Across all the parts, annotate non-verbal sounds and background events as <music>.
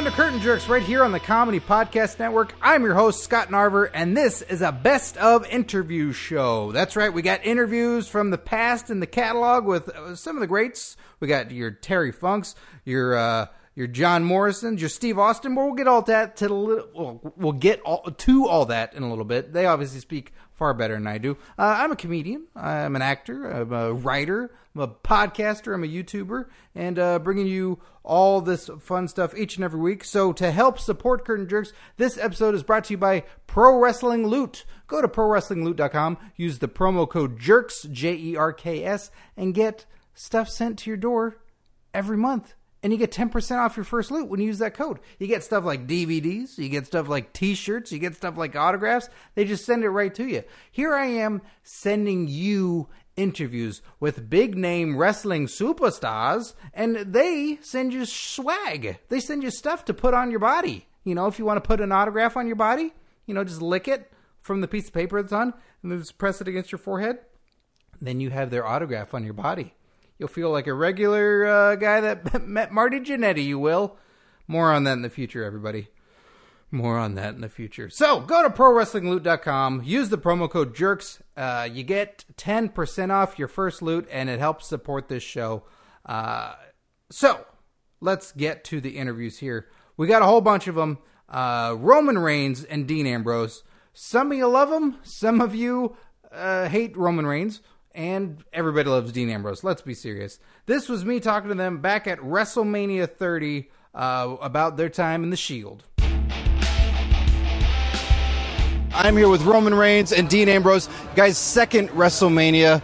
Everyone, to Curtain Jerks right here on the Comedy Podcast Network. I'm your host, Scott Narver, and this is a best of interview show. That's right, we got interviews from the past in the catalog with uh, some of the greats. We got your Terry Funks, your uh, your John Morrison, your Steve Austin. But we'll get all that to the little, we'll get all, to all that in a little bit. They obviously speak far better than I do. Uh, I'm a comedian. I'm an actor. I'm a writer. I'm a podcaster. I'm a YouTuber, and uh, bringing you all this fun stuff each and every week. So to help support Curtain Jerks, this episode is brought to you by Pro Wrestling Loot. Go to ProWrestlingLoot.com, use the promo code JERKS J E R K S, and get stuff sent to your door every month and you get 10% off your first loot when you use that code. You get stuff like DVDs, you get stuff like t shirts, you get stuff like autographs. They just send it right to you. Here I am sending you interviews with big name wrestling superstars, and they send you swag. They send you stuff to put on your body. You know, if you want to put an autograph on your body, you know, just lick it from the piece of paper that's on and just press it against your forehead. Then you have their autograph on your body. You'll feel like a regular uh, guy that <laughs> met Marty Jannetty, you will. More on that in the future, everybody. More on that in the future. So go to ProWrestlingLoot.com. Use the promo code JERKS. Uh, you get 10% off your first loot, and it helps support this show. Uh, so let's get to the interviews here. We got a whole bunch of them. Uh, Roman Reigns and Dean Ambrose. Some of you love them. Some of you uh, hate Roman Reigns and everybody loves Dean Ambrose. Let's be serious. This was me talking to them back at WrestleMania 30 uh, about their time in the Shield. I'm here with Roman Reigns and Dean Ambrose, guys. Second WrestleMania.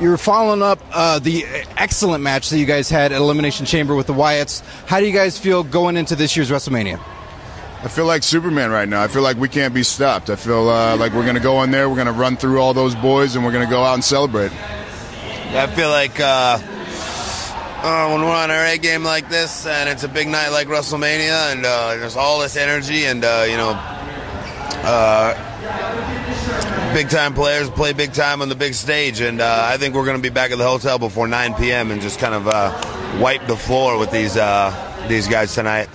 You're following up uh, the excellent match that you guys had at Elimination Chamber with the Wyatts. How do you guys feel going into this year's WrestleMania? I feel like Superman right now. I feel like we can't be stopped. I feel uh, like we're going to go in there, we're going to run through all those boys, and we're going to go out and celebrate. I feel like uh, uh, when we're on our A game like this, and it's a big night like WrestleMania, and uh, there's all this energy, and uh, you know, uh, big time players play big time on the big stage, and I think we're going to be back at the hotel before 9 p.m. and just kind of wipe the floor with these these guys tonight,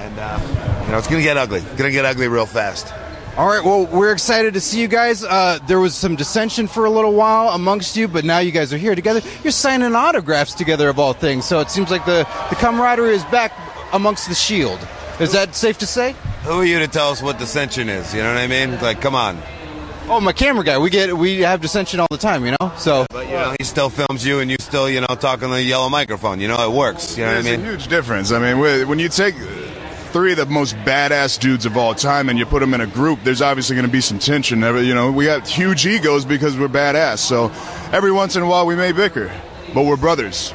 and. You know, it's going to get ugly. Going to get ugly real fast. All right. Well, we're excited to see you guys. Uh, there was some dissension for a little while amongst you, but now you guys are here together. You're signing autographs together, of all things. So it seems like the, the camaraderie is back amongst the Shield. Is that safe to say? Who are you to tell us what dissension is? You know what I mean? Like, come on. Oh, my camera guy. We get we have dissension all the time, you know. So, but you know, he still films you, and you still, you know, talk on the yellow microphone. You know, it works. You know There's what I mean? a huge difference. I mean, when you take three of the most badass dudes of all time and you put them in a group, there's obviously going to be some tension. You know, we got huge egos because we're badass. So every once in a while we may bicker, but we're brothers.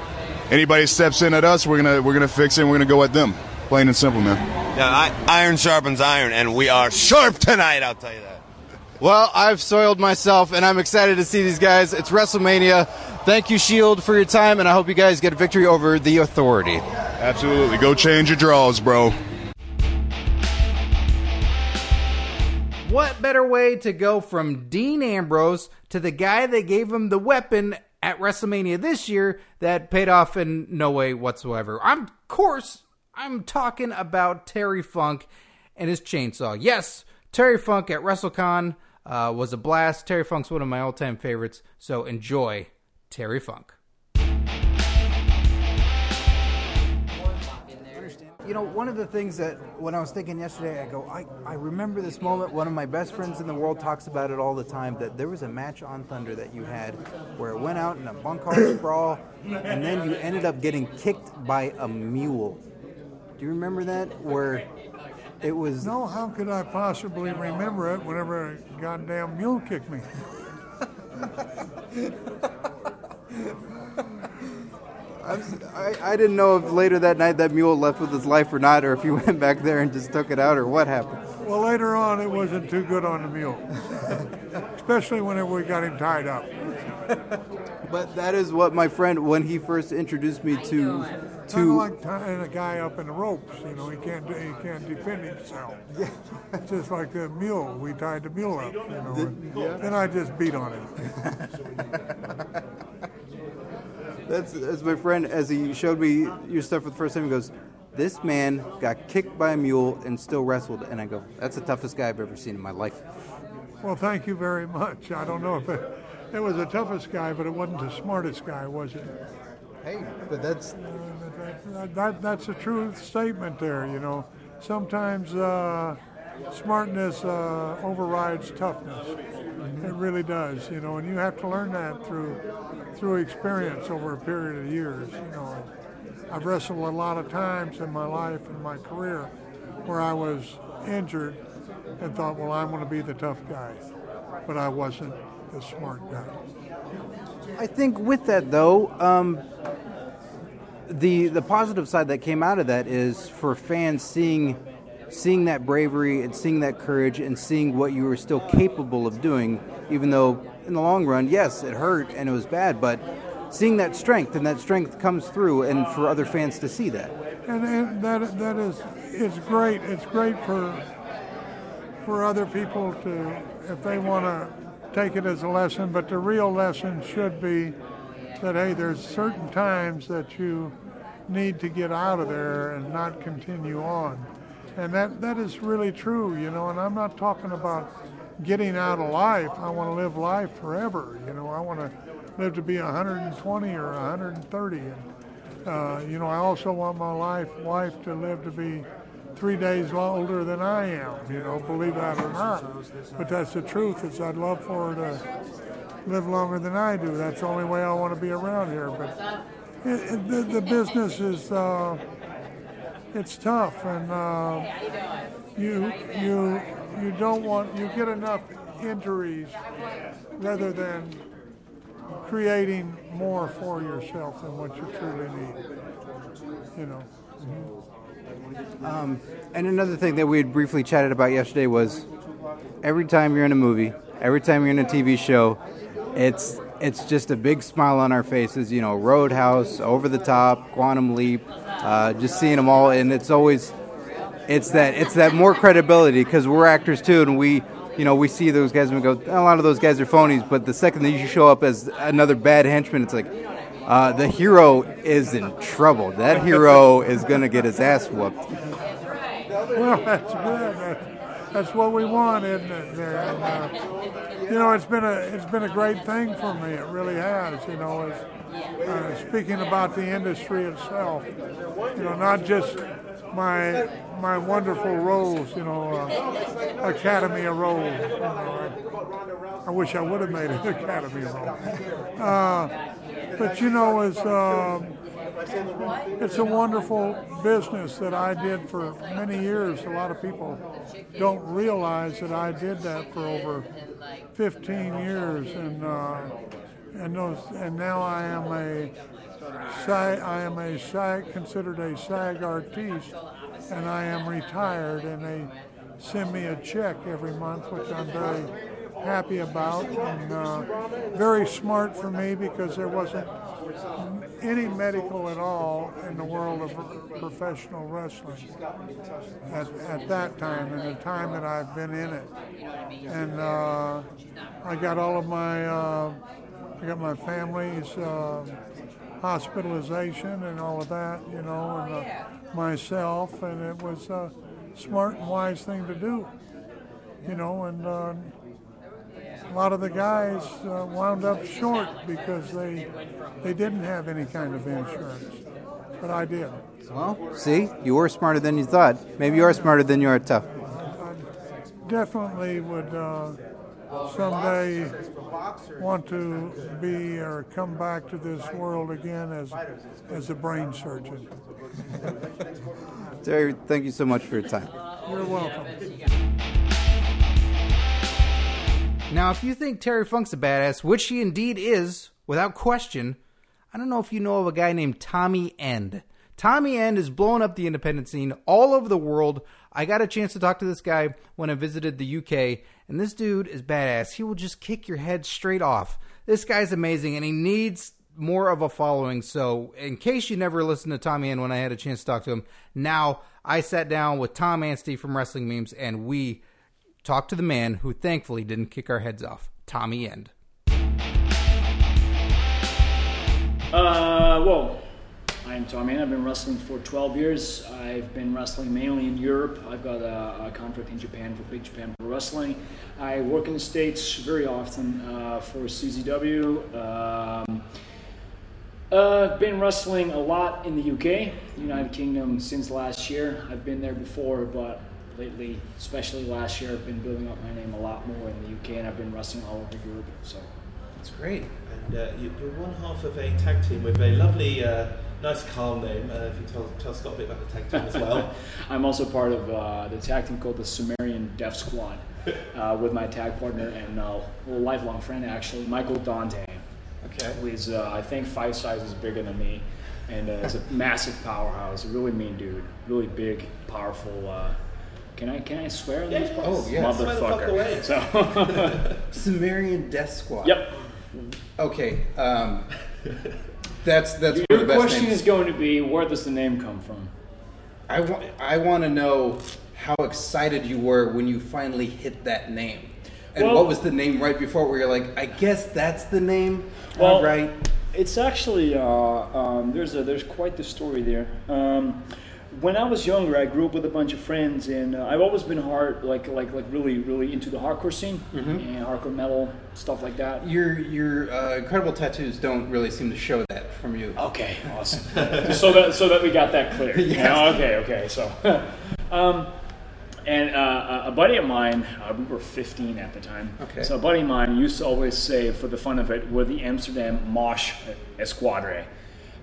Anybody steps in at us, we're gonna we're gonna fix it. and We're gonna go at them. Plain and simple, man. Yeah, I, iron sharpens iron, and we are sharp tonight. I'll tell you that. Well, I've soiled myself, and I'm excited to see these guys. It's WrestleMania. Thank you, Shield, for your time, and I hope you guys get a victory over the Authority. Absolutely. Go change your draws, bro. What better way to go from Dean Ambrose to the guy that gave him the weapon at WrestleMania this year that paid off in no way whatsoever? I'm, of course, I'm talking about Terry Funk and his chainsaw. Yes, Terry Funk at WrestleCon uh, was a blast. Terry Funk's one of my all time favorites, so enjoy Terry Funk. You know, one of the things that when I was thinking yesterday, I go, I, I remember this moment. One of my best friends in the world talks about it all the time that there was a match on Thunder that you had where it went out in a bunkhouse brawl, and then you ended up getting kicked by a mule. Do you remember that? Where it was. No, how could I possibly remember it whenever a goddamn mule kicked me? <laughs> I, I didn't know if later that night that mule left with his life or not, or if he <laughs> went back there and just took it out, or what happened. Well, later on, it wasn't too good on the mule, <laughs> especially whenever we got him tied up. But that is what my friend, when he first introduced me to, Kind of like tying a guy up in the ropes. You know, he can't he can't defend himself. It's just like the mule. We tied the mule up. You know, and then I just beat on him. <laughs> That's, that's my friend. As he showed me your stuff for the first time, he goes, This man got kicked by a mule and still wrestled, and I go, "That's the toughest guy I've ever seen in my life." Well, thank you very much. I don't know if it, it was the toughest guy, but it wasn't the smartest guy, was it? Hey, but that's That, that, that's a true statement there, you know. Sometimes uh, smartness uh, overrides toughness. It really does, you know, and you have to learn that through through experience over a period of years, you know. I've wrestled a lot of times in my life and my career where I was injured and thought, well, I'm going to be the tough guy, but I wasn't the smart guy. I think with that though, um, the the positive side that came out of that is for fans seeing seeing that bravery and seeing that courage and seeing what you were still capable of doing, even though in the long run, yes, it hurt and it was bad, but seeing that strength and that strength comes through, and for other fans to see that. And, and that that is it's great. It's great for for other people to if they want to take it as a lesson. But the real lesson should be that hey, there's certain times that you need to get out of there and not continue on. And that, that is really true, you know, and I'm not talking about getting out of life. I want to live life forever, you know. I want to live to be 120 or 130. And, uh, you know, I also want my life, wife to live to be three days older than I am, you know, believe that or not. But that's the truth, is I'd love for her to live longer than I do. That's the only way I want to be around here. But it, it, the, the business is, uh, it's tough, and uh, you you you don't want you get enough injuries rather than creating more for yourself than what you truly need. You know. And another thing that we had briefly chatted about yesterday was every time you're in a movie, every time you're in a TV show, it's it's just a big smile on our faces. You know, Roadhouse, Over the Top, Quantum Leap, uh, just seeing them all, and it's always it's that it's that more credibility because we're actors too, and we you know we see those guys and we go a lot of those guys are phonies, but the second that you show up as another bad henchman, it's like. Uh, the hero is in trouble. That hero is going to get his ass whooped. Well, that's good. That's, what we want, isn't it? And, uh, you know, it's been a it's been a great thing for me. It really has. You know, uh, speaking about the industry itself. You know, not just my my wonderful roles. You know, uh, Academy of roles. You know, I, I wish I would have made an <laughs> Academy role. Uh, but you know, it's, um, it's a wonderful business that I did for many years. A lot of people don't realize that I did that for over 15 years, and uh, and those and now I am a SAG, I am a SAG considered a SAG artiste, and I am retired, and they send me a check every month, which I'm very happy about, and uh, very smart for me because there wasn't any medical at all in the world of professional wrestling at, at that time and the time that I've been in it. And uh, I got all of my, uh, I got my family's uh, hospitalization and all of that, you know, and uh, myself, and it was a smart and wise thing to do, you know, and uh, a lot of the guys uh, wound up short because they they didn't have any kind of insurance, but I did. Well, see, you were smarter than you thought. Maybe you are smarter than you are tough. Definitely would uh, someday want to be or come back to this world again as as a brain surgeon. Terry, thank you so much for your time. You're welcome. Now, if you think Terry Funk's a badass, which he indeed is, without question, I don't know if you know of a guy named Tommy End. Tommy End is blowing up the independent scene all over the world. I got a chance to talk to this guy when I visited the UK, and this dude is badass. He will just kick your head straight off. This guy's amazing, and he needs more of a following. So, in case you never listened to Tommy End when I had a chance to talk to him, now I sat down with Tom Anstey from Wrestling Memes, and we talked to the man who thankfully didn't kick our heads off, Tommy End. Uh, well, I'm Tommy. End. I've been wrestling for 12 years. I've been wrestling mainly in Europe. I've got a, a contract in Japan for Big Japan Pro Wrestling. I work in the States very often uh, for CZW. Um, uh, I've been wrestling a lot in the UK, United Kingdom, since last year. I've been there before, but lately, especially last year, I've been building up my name a lot more in the UK, and I've been wrestling all over Europe. So That's great. And uh, you, you're one half of a tag team with a lovely, uh, nice, calm name. Uh, if you tell, tell Scott a bit about the tag team as well. <laughs> I'm also part of uh, the tag team called the Sumerian Death Squad <laughs> uh, with my tag partner and uh, lifelong friend, actually, Michael Dante, Okay. who is, uh, I think, five sizes bigger than me and uh, is a massive powerhouse, a really mean dude, really big, powerful. Can I can I swear on this? Oh, yes. Swear the fuck. <laughs> So, <laughs> Sumerian Death Squad. yep. Okay. Um, that's that's Your the question names. is going to be, where does the name come from? I want I want to know how excited you were when you finally hit that name. And Well- what was the name right before where you're like, I guess that's the name. Well, All right. It's actually uh, um, there's a, there's quite the story there. Um, when I was younger, I grew up with a bunch of friends, and uh, I've always been hard, like like like really really into the hardcore scene and hardcore metal stuff like that. Your your uh, incredible tattoos don't really seem to show that from you. Okay, awesome. <laughs> So that so that we got that clear. <laughs> You know, okay, okay. So, <laughs> um, and uh, a buddy of mine, uh, we were 15 at the time. Okay. So a buddy of mine used to always say, for the fun of it, we're the Amsterdam Mosh Esquadre.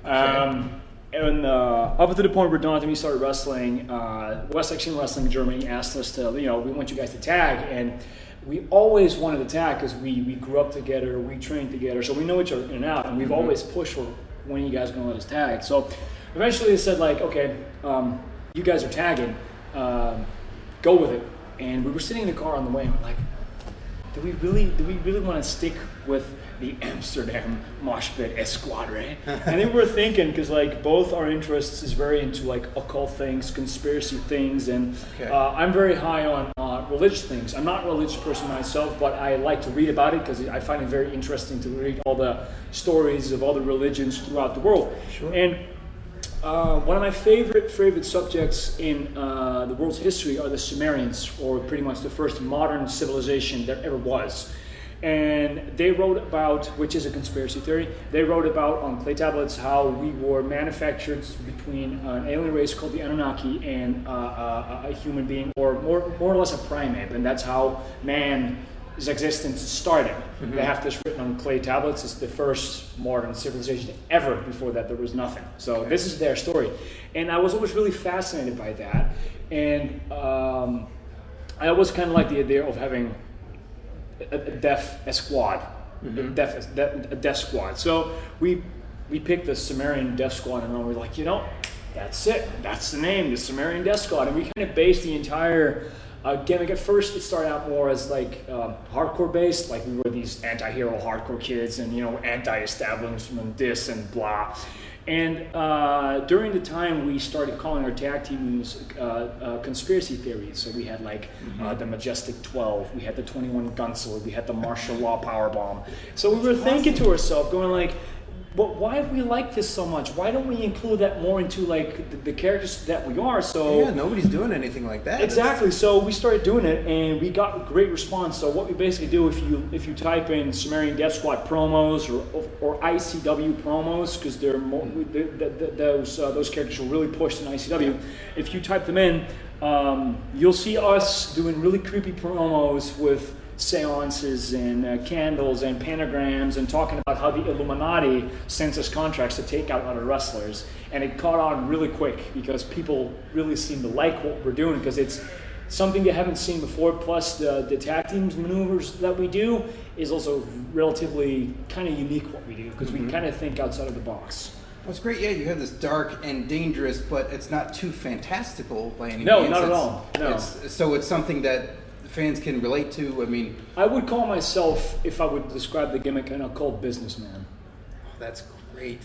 Um, and uh, up to the point where Don and me started wrestling, uh, Westside Xtreme Wrestling Germany asked us to, you know, we want you guys to tag, and we always wanted to tag because we, we grew up together, we trained together, so we know each other in and out, and we've always pushed for when you guys going to let us tag. So eventually they said like, okay, um, you guys are tagging, um, go with it. And we were sitting in the car on the way, and we're like, do we really do we really want to stick with the <clears throat> Amsterdam Mosh Pit Esquadre? <laughs> and then we were thinking because like both our interests is very into like occult things, conspiracy things, and Okay. uh, I'm very high on uh, religious things. I'm not a religious person myself, but I like to read about it because I find it very interesting to read all the stories of all the religions throughout the world. Sure. And uh, one of my favorite favorite subjects in uh, the world's history are the Sumerians, or pretty much the first modern civilization there ever was. And they wrote about, which is a conspiracy theory, they wrote about on clay tablets how we were manufactured between an alien race called the Anunnaki and uh, a, a human being, or more, more or less a primate, and that's how man's existence started. They have this written on clay tablets. It's the first modern civilization ever. Before that, there was nothing. So this is their story, and I was always really fascinated by that. And um, I always kind of like the idea of having a, a deaf a squad, a deaf a deaf squad. So we we picked the Sumerian Death Squad, and we're like, you know, that's it. That's the name, the Sumerian Death Squad, and we kind of based the entire uh, gimmick. At first, it started out more as like um, hardcore based, like we were these anti-hero hardcore kids, and you know, anti-establishment this and blah. And uh, during the time, we started calling our tag teams uh, uh, conspiracy theories. So we had like uh, the Majestic 12, we had the 21 Gun Salute, we had the martial law power bomb. So we were thinking to ourselves, going like, but why do we like this so much? Why don't we include that more into like the, the characters that we are? So Yeah, nobody's doing anything like that. Exactly. So we started doing it, and we got great response. So what we basically do, if you if you type in Sumerian Death Squad promos or or ICW promos, because they're more, the, those uh, those characters were really pushed in ICW. If you type them in, um, you'll see us doing really creepy promos with seances and uh, candles and pentagrams and talking about how the Illuminati sends us contracts to take out other wrestlers. And it caught on really quick because people really seem to like what we're doing because it's something they haven't seen before. Plus, the, the tag teams maneuvers that we do is also relatively kind of unique what we do because we kind of think outside of the box. That's great. Yeah, you have this dark and dangerous, but it's not too fantastical by any No, means. not at all. No. It's, so it's something that fans can relate to. I mean, I would call myself, if I would describe the gimmick, an occult businessman. that's great.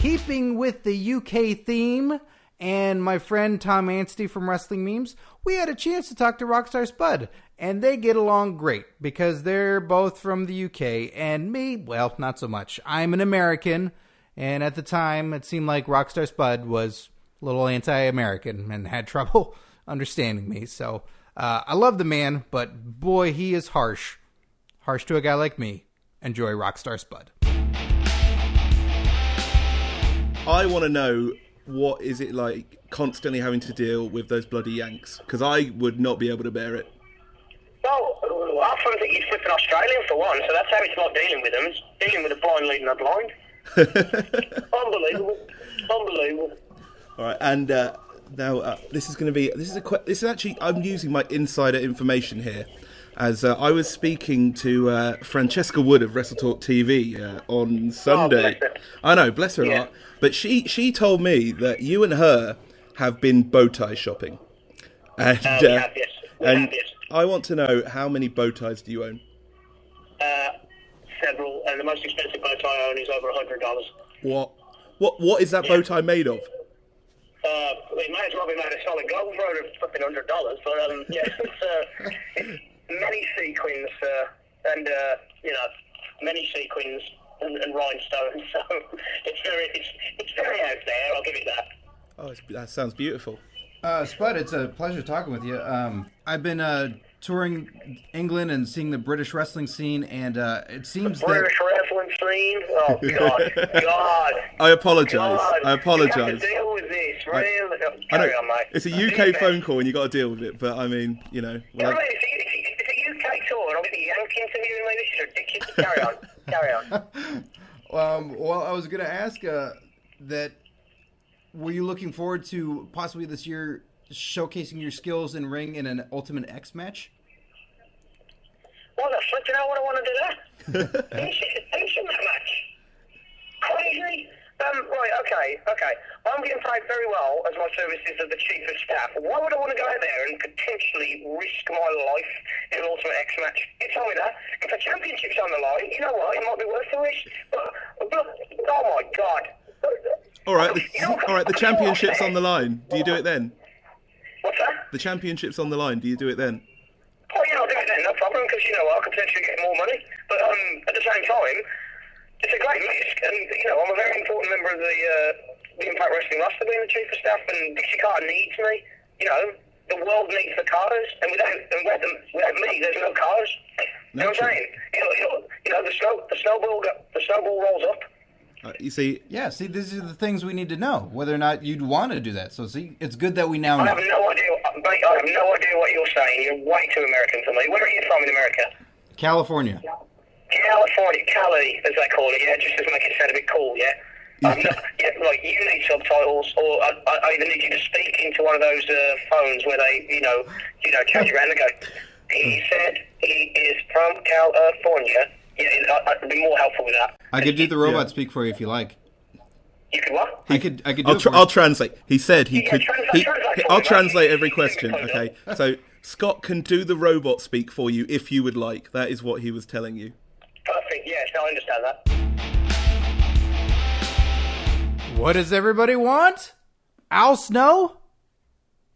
Keeping with the UK theme and my friend Tom Anstey from Wrestling Memes, we had a chance to talk to Rockstar Spud, and they get along great because they're both from the UK, and me, well, not so much. I'm an American, and at the time, it seemed like Rockstar Spud was a little anti American and had trouble understanding me. So uh, I love the man, but boy, he is harsh. Harsh to a guy like me. Enjoy Rockstar Spud. I want to know what is it like constantly having to deal with those bloody Yanks because I would not be able to bear it. Well, I of them think he's flipping Australian for one, so that's how it's not dealing with them. It's dealing with a blind leading a blind. <laughs> Unbelievable. Unbelievable. All right, and uh, now uh, this is going to be this is a que- this is actually I'm using my insider information here, as uh, I was speaking to uh, Francesca Wood of Wrestle Talk TV uh, on Sunday. bless her. I know, bless her Yeah. heart, but she she told me that you and her have been bow tie shopping, and Uh, we have, yes. And have, yes. I want to know how many bow ties do you own? Uh, several, and the most expensive bow tie I own is over a hundred dollars. What what what is that bow tie made of? Uh, it might as well be made of solid gold for a fucking hundred dollars, but um, <laughs> yeah, it's, uh, it's many sequins uh, and uh, you know many sequins and, and rhinestones. <laughs> So it's very it's, it's very out there. I'll give it that. Oh, it's, that sounds beautiful. Uh, Spud, it's a pleasure talking with you. Um, I've been uh, touring England and seeing the British wrestling scene, and uh, it seems that British wrestling scene. Oh <laughs> God, God. I apologise. God. I You have apologise. to deal with this, really. I know Carry on, mate. it's a UK best. phone call and you got to deal with it, but I mean, you know, You know what I mean? It's a, it's, a, it's a UK tour, and I'm getting Yank interviewing me. This is ridiculous. Carry on. Carry on. <laughs> Um, well, I was going to ask uh, that were you looking forward to possibly this year showcasing your skills in ring in an Ultimate X match? What the flip? You know what I want to do that? <laughs> Who's who's that match? Crazy. Um, right, okay, okay. I'm getting paid very well as my services as the chief of staff. Why would I want to go out there and potentially risk my life in an Ultimate X match? You tell me that. If a championship's on the line, you know what? It might be worth the risk. But, but oh my god. All right, the, <laughs> all right. the championship's on the line. Do you do it then? What's that? The championship's on the line. Do you do it then? Oh, yeah, I'll do it then, no problem, because you know I could potentially get more money. But um, at the same time, it's a great risk, and you know, I'm a very important member of the uh, the Impact Wrestling roster, being the chief of staff, and Dixie Carter needs me. You know, the world needs the cars, and without and without, them, without me, there's no cars. You know what I'm saying? You know, you know, you know the snow the snowball go, the snowball rolls up. Uh, you see, Yeah, see, these are the things we need to know, whether or not you'd want to do that. So, see, it's good that we now I have no idea, mate. I have no idea what you're saying. You're way too American for me. Where are you from in America? California. California, Cali, as they call it, yeah, just to make it sound a bit cool, yeah. Um, no, yeah, like you need subtitles, or I, I I either need you to speak into one of those uh, phones where they, you know, you know, change around and go. He said he is from California. Yeah, I, I'd be more helpful with that. I could do the robot Yeah. speak for you if you like. You could what? I could, I could do I'll, it for I'll translate. He said he Yeah, could. translate- he- translate he- for I'll me, translate every question. Okay, so Scott can do the robot speak for you if you would like. That is what he was telling you. Perfect. Yes, I understand that. What does everybody want? Al Snow?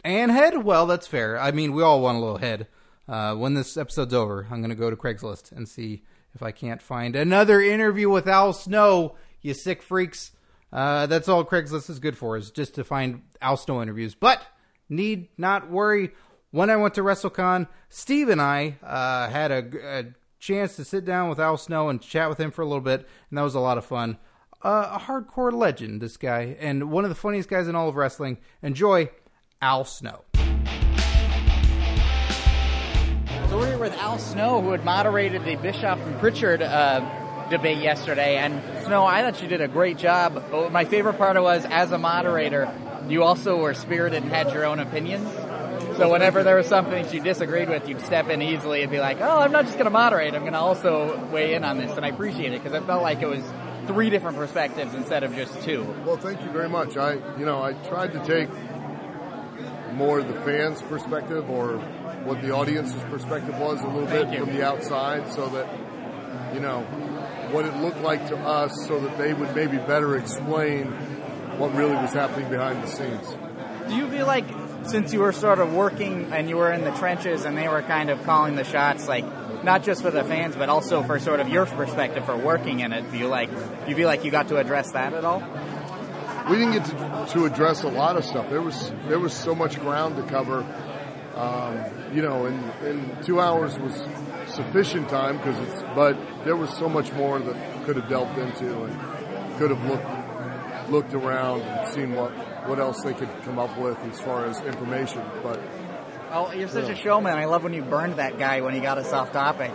And head? Well, that's fair. I mean, we all want a little head. Uh, when this episode's over, I'm going to go to Craigslist and see if I can't find another interview with Al Snow, you sick freaks. Uh, that's all Craigslist is good for, is just to find Al Snow interviews. But need not worry. When I went to WrestleCon, Steve and I uh, had a, a chance to sit down with Al Snow and chat with him for a little bit, and that was a lot of fun. Uh, a hardcore legend, this guy, and one of the funniest guys in all of wrestling. Enjoy Al Snow. Here with Al Snow, who had moderated the Bischoff and Pritchard uh, debate yesterday. And Snow, I thought you did a great job. Oh, My favorite part was, as a moderator, you also were spirited and had your own opinions. So whenever there was something that you disagreed with, you'd step in easily and be like, "Oh, I'm not just going to moderate. I'm going to also weigh in on this." And I appreciate it because I felt like it was three different perspectives instead of just two. Well, thank you very much. I, you know, I tried to take more the fans' perspective or what the audience's perspective was a little Thank bit you. from the outside, so that you know what it looked like to us, so that they would maybe better explain what really was happening behind the scenes. Do you feel like since you were sort of working and you were in the trenches and they were kind of calling the shots, like not just for the fans but also for sort of your perspective for working in it, do you like do you feel like you got to address that at all? we didn't get to, to address a lot of stuff. There was there was so much ground to cover. Um, you know, and, and two hours was sufficient time because it's. But there was so much more that could have delved into and could have looked looked around and seen what what else they could come up with as far as information. But Oh, you're such Yeah. a showman. I love when you burned that guy when he got us off topic.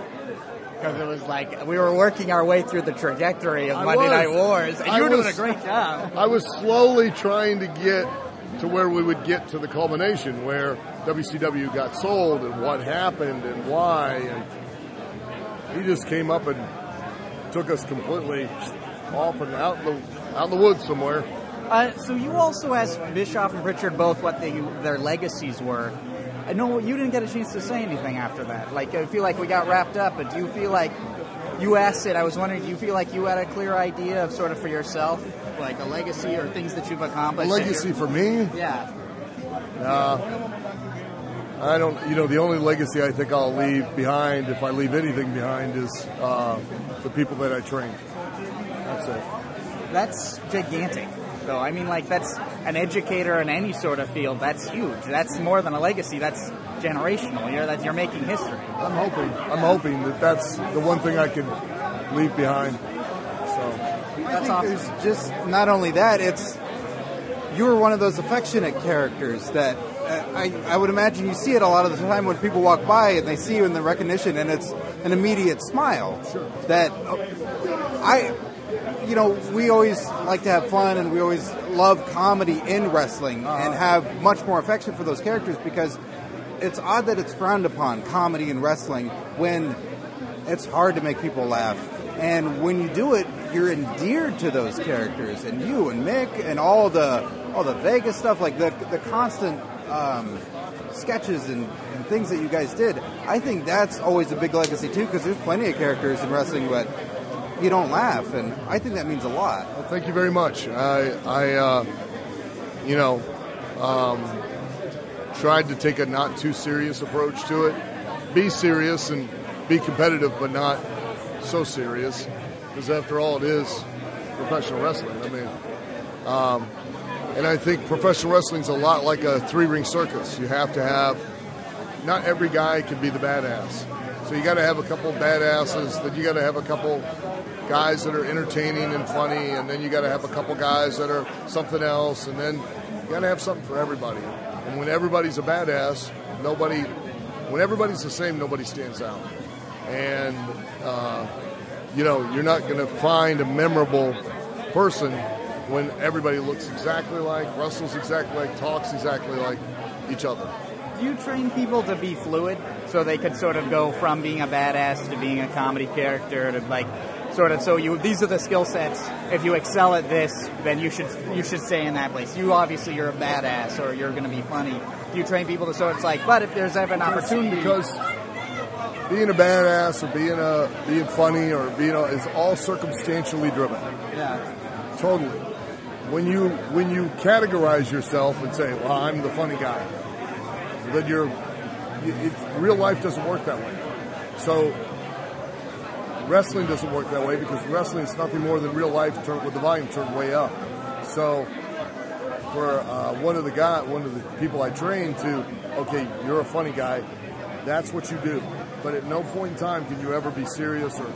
Because it was like we were working our way through the trajectory of I Monday was. Night Wars, and I you were doing a great job. I was slowly trying to get to where we would get to the culmination where WCW got sold and what happened and why and he just came up and took us completely off and out in the out in the woods somewhere. Uh, so you also asked Bischoff and Pritchard both what they, their legacies were. I know you didn't get a chance to say anything after that. Like I feel like we got wrapped up, but do you feel like you asked it? I was wondering, do you feel like you had a clear idea of sort of for yourself, like a legacy or things that you've A accomplished? legacy for me? Yeah. Uh, I don't. You know, the only legacy I think I'll leave behind, if I leave anything behind, is uh, the people that I trained. That's it. That's gigantic, though. I mean, like that's an educator in any sort of field. That's huge. That's more than a legacy. That's generational. You're that you're making history. I'm hoping. I'm hoping that that's the one thing I can leave behind. So I think there's just not only that, it's you were one of those affectionate characters that uh, I, I would imagine you see it a lot of the time when people walk by and they see you in the recognition and it's an immediate smile. Sure. That uh, I, you know, we always like to have fun and we always love comedy in wrestling and have much more affection for those characters because it's odd that it's frowned upon comedy in wrestling when it's hard to make people laugh. And when you do it, you're endeared to those characters, and you and Mick and all the all the Vegas stuff, like the the constant um, sketches and, and things that you guys did. I think that's always a big legacy too, because there's plenty of characters in wrestling, but you don't laugh, and I think that means a lot. well, thank you very much. I, I, uh, you know, um, tried to take a not too serious approach to it. Be serious and be competitive, but not so serious, because after all, it is professional wrestling. I mean, um, and I think professional wrestling's a lot like a three ring circus. You have to have. Not every guy can be the badass. So you got to have a couple badasses. Then you got to have a couple guys that are entertaining and funny, and then you got to have a couple guys that are something else, and then you got to have something for everybody. And when everybody's a badass, nobody. When everybody's the same, nobody stands out. And uh, you know, you're not going to find a memorable person when everybody looks exactly like, Russell's exactly like, talks exactly like each other. Do you train people to be fluid so they could sort of go from being a badass to being a comedy character to like sort of so you these are the skill sets. If you excel at this, then you should you should stay in that place. You obviously you're a badass or you're going to be funny. Do you train people to sort of it's like, but if there's ever an opportunity, because being a badass or being a being funny or being a, is all circumstantially driven. yeah, Totally. When you when you categorize yourself and say, "Well, I'm the funny guy," then you're you- it, real life doesn't work that way. So wrestling doesn't work that way because wrestling is nothing more than real life turned with the volume turned way up. So for uh, one of the guy, one of the people I trained to, okay, you're a funny guy. That's what you do. But at no point in time can you ever be serious or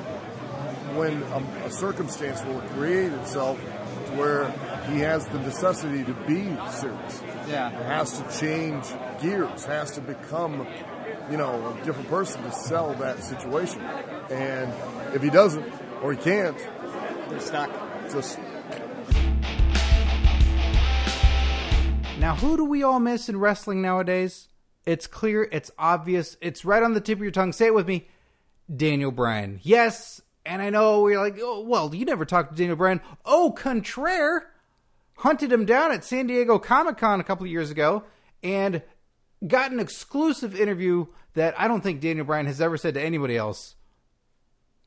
when a, a circumstance will create itself to where he has the necessity to be serious. Yeah. Has to change gears, has to become, you know, a different person to sell that situation. And if he doesn't, or he can't, you're stuck. Just Now, who do we all miss in wrestling nowadays? It's clear, it's obvious, it's right on the tip of your tongue. Say it with me Daniel Bryan. Yes, and I know we're like, oh, well, you never talked to Daniel Bryan. Oh, contraire, hunted him down at San Diego Comic Con a couple of years ago and got an exclusive interview that I don't think Daniel Bryan has ever said to anybody else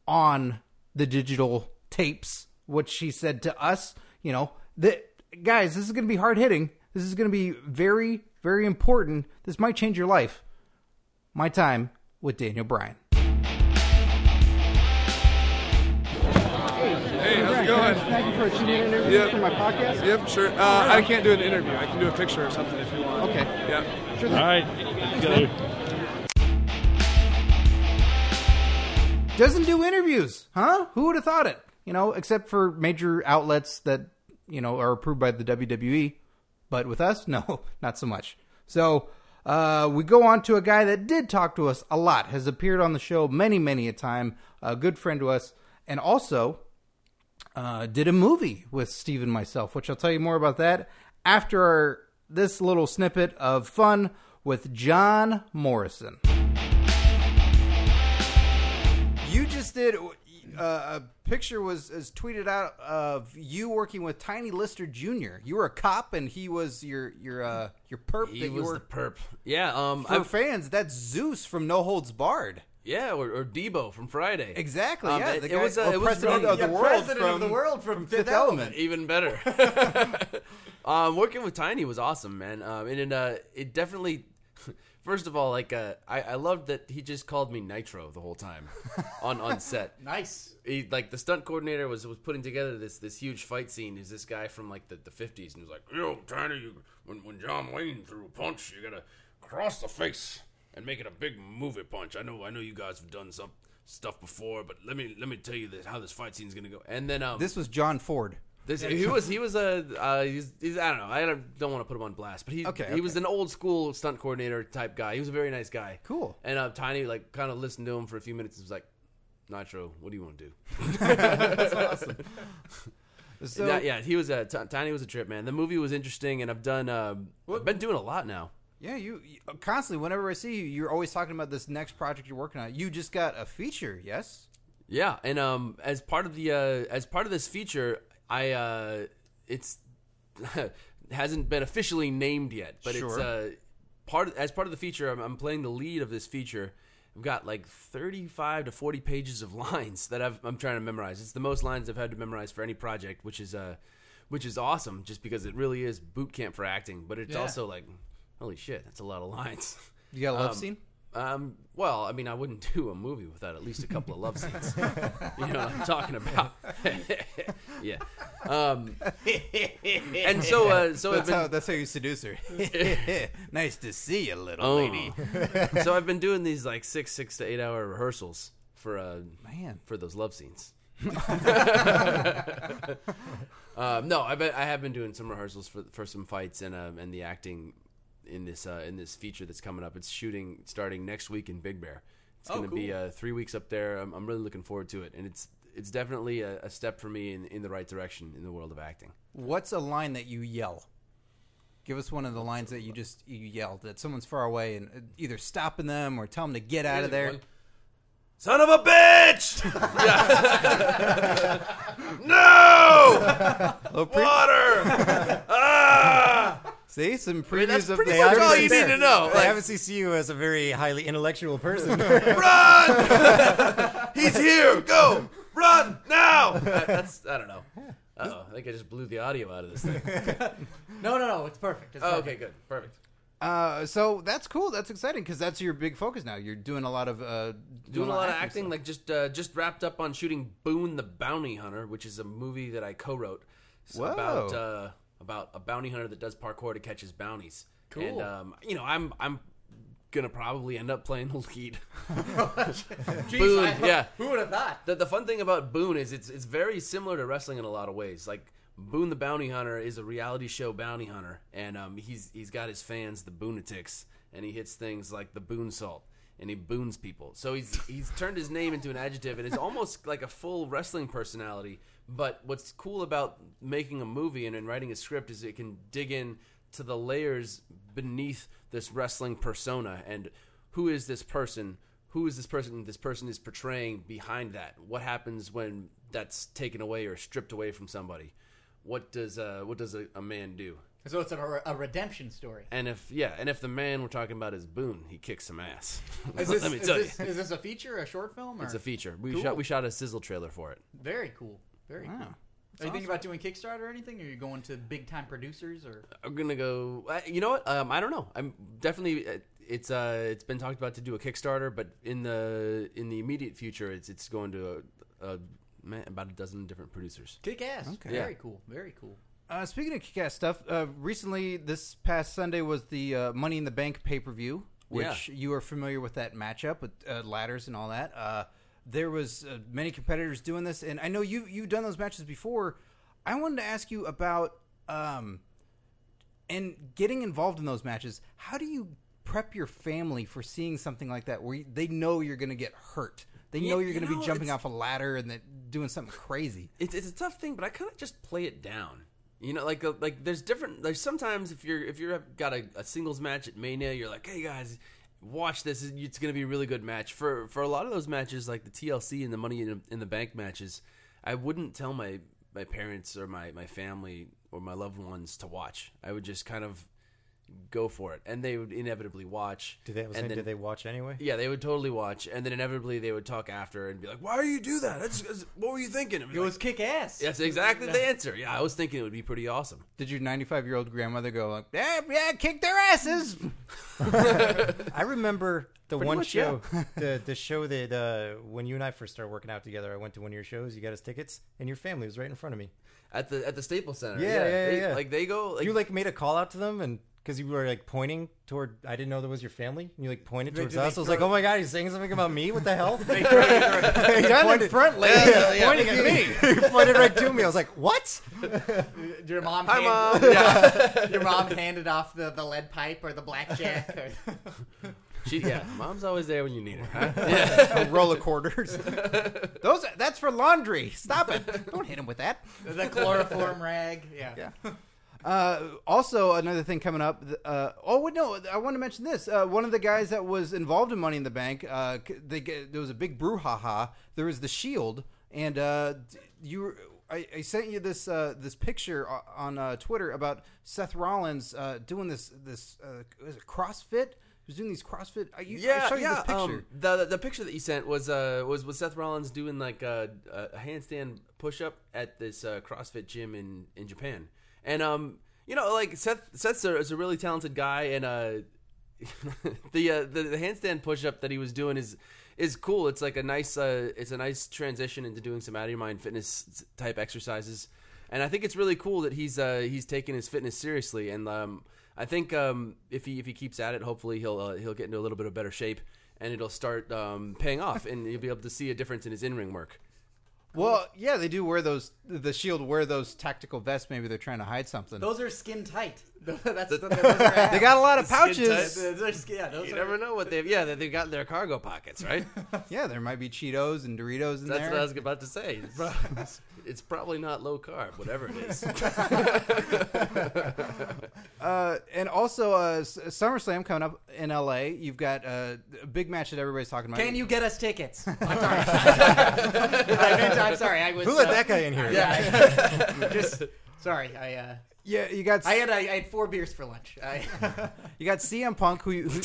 on the digital tapes, what she said to us, you know, that guys, this is going to be hard hitting. This is going to be very, very important. This might change your life. My time with Daniel Bryan. Hey, how's it going? Thank you for achieving an interview Yep. for my podcast. Yep, sure. Uh, I can't do an interview. I can do a picture or something if you want. Okay. Yeah. Sure All thing. right. Doesn't do interviews, huh? Who would have thought it? You know, except for major outlets that, you know, are approved by the WWE. But with us, <laughs> no, not so much. So uh, we go on to a guy that did talk to us a lot, has appeared on the show many, many a time, a good friend to us, and also uh, did a movie with Steve and myself, which I'll tell you more about that after our, this little snippet of fun with John Morrison. You just did uh, a picture was, was tweeted out of you working with Tiny Lister Jr. You were a cop, and he was your your uh, your perp. He that you was were, the perp. Yeah, um, for I've- fans, that's Zeus from No Holds Barred. Yeah, or, or Debo from Friday. Exactly. Um, yeah, it, the it guy- was uh, or it was president really- of the Yeah, world president from, of the world from Fifth, Element. Even better. <laughs> <laughs> um, working with Tiny was awesome, man. Um, and it, uh, it definitely. First of all, like uh, I, I loved that he just called me Nitro the whole time <laughs> on on set. Nice. He, like the stunt coordinator was was putting together this this huge fight scene. Is this guy from like the the fifties, and he was like, "Yo, Tiny, you, when when John Wayne threw a punch, you gotta cross the face and make it a big movie punch. I know I know you guys have done some stuff before, but let me let me tell you this, how this fight scene's gonna go. And then um, This was John Ford. This he was he was a uh, he's, he's I don't know I don't, don't want to put him on blast, but he Okay, he was an old school stunt coordinator type guy. He was a very nice guy. Cool. And uh, Tiny like kind of listened to him for a few minutes. and was like, Nitro, what do you want to do? <laughs> <laughs> That's awesome. <laughs> So- yeah, yeah, he was a T- Tiny was a trip, man. The movie was interesting, and I've done uh, I've been doing a lot now. Yeah, you, you constantly. Whenever I see you, you're always talking about this next project you're working on. You just got a feature, yes? Yeah, and um, as part of the uh, as part of this feature, I uh, it's <laughs> hasn't been officially named yet, but it's uh, part of, as part of the feature. I'm, I'm playing the lead of this feature. I've got like 35 to 40 pages of <laughs> lines that I've, I'm trying to memorize. It's the most lines I've had to memorize for any project, which is uh, which is awesome, just because it really is boot camp for acting. But it's Yeah. also like, holy shit, that's a lot of lines. You got a love Um, scene? Um, well, I mean, I wouldn't <laughs> do a movie without at least a couple of love scenes. <laughs> you know what I'm talking about? <laughs> yeah. Um, and so, uh, so I've been, how that's how you seduce her. nice to see you, little Oh. lady. so I've been doing these like six, six to eight hour rehearsals for uh, man for those love scenes. um, no, I bet I have been doing some rehearsals for for some fights and um, and the acting in this uh, in this feature that's coming up. It's shooting starting next week in Big Bear. It's Oh, going to be uh, three weeks up there. I'm, I'm really looking forward to it, and it's it's definitely a, a step for me in, in the right direction in the world of acting. What's a line that you yell? Give us one of the lines that you just you yelled that someone's far away and uh, either stopping them or tell them to get out of there. Son of a bitch! <laughs> <laughs> no! <laughs> Little pre- Water! ah! See some previews mean, that's of pretty the much all you need to know. They Like- obviously see you as a very highly intellectual person. <laughs> <laughs> Run! <laughs> He's here! Go! Run now! Uh, that's I don't know. Uh-oh, I think I just blew the audio out of this thing. No, no, no. It's perfect. It's Oh, perfect. okay, good, perfect. Uh, so that's cool. That's exciting because that's your big focus now. You're doing a lot of uh, Doing a lot of acting, stuff. like just uh, just wrapped up on shooting Boone the Bounty Hunter, which is a movie that I co-wrote It's Whoa. about uh, about a bounty hunter that does parkour to catch his bounties. Cool. And um, you know, I'm I'm gonna probably end up playing the lead. <laughs> <laughs> Jeez, Boone, I- yeah. Who would have thought? The, the fun thing about Boone is it's it's very similar to wrestling in a lot of ways. Like Boone the Bounty Hunter is a reality show bounty hunter, and um, he's he's got his fans, the Boonatics, and he hits things like the Boone Salt, and he boons people. So he's he's turned his name into an adjective, and it's almost like a full wrestling personality. But what's cool about making a movie and, and writing a script is it can dig in to the layers beneath this wrestling persona and who is this person who is this person this person is portraying behind that what happens when that's taken away or stripped away from somebody what does uh what does a, a man do So it's a, a redemption story. and if yeah and if the man we're talking about is boone he kicks some ass Is <laughs> this, let me is tell this, you is this a feature, a short film? Or? it's a feature we Cool. shot we shot a sizzle trailer for it Very cool. Very cool. Are you thinking about doing Kickstarter or anything? Or are you going to big time producers or? I'm gonna go. uh, You know what? Um, I don't know. I'm definitely. uh, It's uh, it's been talked about to do a Kickstarter, but in the in the immediate future, it's it's going to a, a man, about a dozen different producers. Kick ass. Okay. Very cool. Very cool. Uh, speaking of kick-ass stuff, uh, recently this past Sunday was the uh, Money in the Bank pay-per-view, which you are familiar with that matchup with uh, ladders and all that. There was uh, many competitors doing this, and I know you you've done those matches before. I wanted to ask you about um, and getting involved in those matches. How do you prep your family for seeing something like that, where you, they know you're going to get hurt? They Yeah, know you're going to know, be jumping off a ladder and that doing something crazy. It's it's a tough thing, but I kind of just play it down. You know, like uh, like there's different. There's sometimes if you're if you're got a, a singles match at Mania, you're like, hey guys, watch this. It's going to be a really good match. For for a lot of those matches, like the TLC and the Money in, in the Bank matches, I wouldn't tell my my parents or my my family or my loved ones to watch. I would just kind of go for it, and they would inevitably watch. Did they, was and saying, did they watch anyway? Yeah, they would totally watch, and then inevitably they would talk after and be like, "Why do you do that? That's, that's- what were you thinking?" It was kick ass. That's exactly the answer. Yeah, I was thinking it would be pretty awesome. Did your 95 year old grandmother go like, yeah, yeah, kick their asses? <laughs> I remember the Pretty one much, show, <laughs> the the show that uh, when you and I first started working out together, I went to one of your shows. You got us tickets, and your family was right in front of me at the at the Staples Center. Yeah, yeah, yeah. They- yeah. Like they go. Like, you like made a call out to them, and because you were like pointing toward, I didn't know that was your family. And you like pointed They- towards did they us. I was throw- like, oh my god, he's saying something about me. What the hell? <laughs> They throw- they throw- <laughs> He Down in pointed- front, lady, Yeah, yeah, pointing yeah. at me. he pointed right to me. I was like, what? <laughs> Your mom. Hi, hand- Mom. Yeah. Your mom handed off the, the lead pipe or the blackjack. Or she, yeah, mom's always there when you need her. Huh? A roll of quarters. Those that's for laundry. Stop it. Don't hit him with that. the chloroform rag. Yeah. Yeah. Uh, also, another thing coming up. Uh, oh no, I want to mention this. Uh, one of the guys that was involved in Money in the Bank, uh, they there was a big brouhaha. There was the Shield, and uh, you. I, I sent you this uh, this picture on uh, Twitter about Seth Rollins uh, doing this this uh, CrossFit. He was doing these CrossFit. I, you, I Yeah, showed you yeah. this picture. Um, the, the the picture that you sent was uh was was Seth Rollins doing like a, a handstand push up at this uh, CrossFit gym in in Japan, and um you know like Seth Seth's a, is a really talented guy, and uh <laughs> the, uh, the the handstand push up that he was doing is is cool. It's like a nice uh it's a nice transition into doing some out of your mind fitness type exercises, and I think it's really cool that he's uh he's taking his fitness seriously and um. I think um, if he if he keeps at it, hopefully he'll uh, he'll get into a little bit of better shape, and it'll start um, paying off, and you'll be able to see a difference in his in ring work. Well, yeah, they do wear those. The Shield wear those tactical vests. Maybe they're trying to hide something. Those are skin tight. That's The- the, those are <laughs> They got a lot of <laughs> pouches. Those are skin, yeah, those You are, never know what they've yeah they've got in their cargo pockets, right? <laughs> Yeah, there might be Cheetos and Doritos in That's there. what I was about to say. It's, it's probably not low carb, whatever it is. <laughs> Uh, and also, uh, SummerSlam coming up in LA. You've got uh, a big match that everybody's talking about. Can you get us tickets? <laughs> I'm sorry. I <laughs> meant, I'm sorry. I was. Who let uh, that guy in here? Yeah. I- just sorry. I. Uh, Yeah, you got. I had I, had four beers for lunch. I, you got CM Punk, who you, who,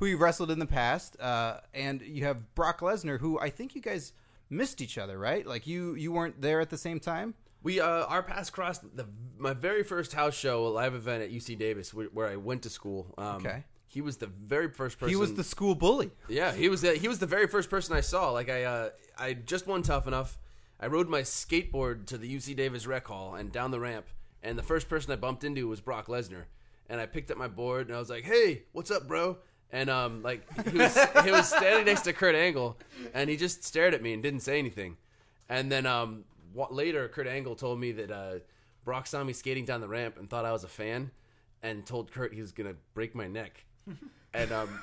who you wrestled in the past, uh, and you have Brock Lesnar, who I think you guys missed each other, right? Like you you weren't there at the same time. We uh, our paths crossed the my very first house show, a live event at UC Davis, where, where I went to school. Um, Okay. He was the very first person. He was the school bully. Yeah, he was. The, he was the very first person I saw. Like I, uh, I just won tough enough. I rode my skateboard to the UC Davis Rec Hall and down the ramp, and the first person I bumped into was Brock Lesnar. And I picked up my board and I was like, "Hey, what's up, bro?" And um, like he was he was standing next to Kurt Angle, and he just stared at me and didn't say anything. And then um, what, later, Kurt Angle told me that uh, Brock saw me skating down the ramp and thought I was a fan, and told Kurt he was gonna break my neck. <laughs> And um,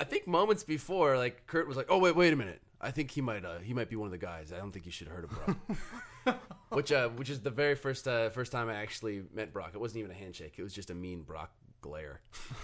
I think moments before, like Kurt was like, "Oh wait, wait a minute. I think he might uh, he might be one of the guys. I don't think you should hurt him, bro." <laughs> which uh, which is the very first uh, first time I actually met Brock. It wasn't even a handshake. It was just a mean Brock glare.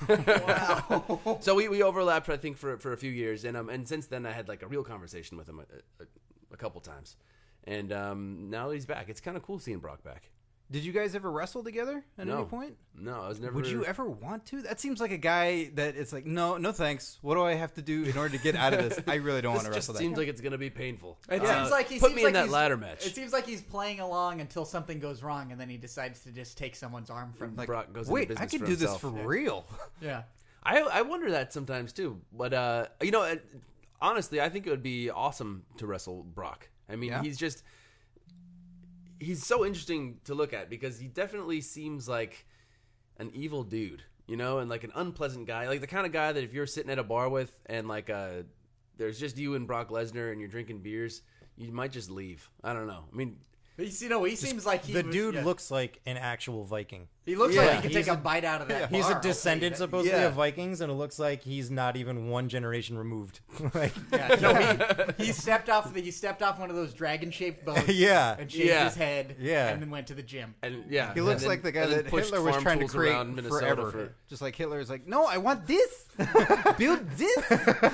wow. <laughs> so we, we overlapped, I think, for for a few years, and um and since then I had like a real conversation with him a, a, a couple times, and um now he's back. It's kind of cool seeing Brock back. Did you guys ever wrestle together at No. any point? No, I was never. Would you ever want to? That seems like a guy that it's like, no, no thanks. What do I have to do in order to get out of this? I really don't want <laughs> This to just wrestle that. It seems like it's gonna be painful. It Uh, seems like he put seems me like in that he's- ladder match. It seems like he's playing along until something goes wrong, and then he decides to just take someone's arm from Like, him. Brock goes wait, into I business could for do this for Yeah. real. Yeah. <laughs> I I wonder that sometimes too. But uh, you know, uh, honestly, I think it would be awesome to wrestle Brock. I mean, Yeah. he's just he's so interesting to look at because he definitely seems like an evil dude, you know, and like an unpleasant guy, like the kind of guy that if you're sitting at a bar with and like uh, there's just you and Brock Lesnar and you're drinking beers, you might just leave. I don't know. I mean, He's, you know, he seems like he the was- dude yeah. looks like an actual Viking. He looks Yeah. like he could He's take a, bite out of that. He's bar, a I'll descendant that. supposedly Yeah. of Vikings, and it looks like he's not even one generation removed. <laughs> like, Yeah, no, he, he stepped off. The, he stepped off one of those dragon-shaped boats. <laughs> Yeah. and shaved Yeah. his head. Yeah. and then went to the gym. and yeah, He looks and like the guy and then that pushed Hitler was farm trying to tools create around Minnesota forever. for- Just like Hitler is like, no, I want this. <laughs> Build this.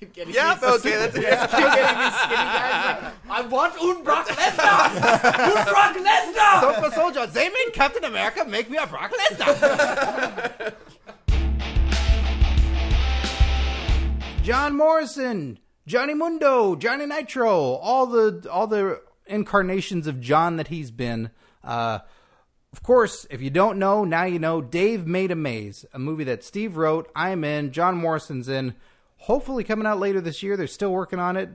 Keep getting Yeah, these- okay, that's a- <laughs> yeah, keep getting these skinny guys. Like, I want un Brock Lesnar. <laughs> un Brock Lesnar. Super soldier, they made Captain America make me a Brock Lesnar. <laughs> John Morrison, Johnny Mundo, Johnny Nitro, all the all the incarnations of John that he's been. Uh, of course, if you don't know, now you know. Dave Made a Maze, a movie that Steve wrote. I'm in. John Morrison's in. Hopefully, coming out later this year. They're still working on it,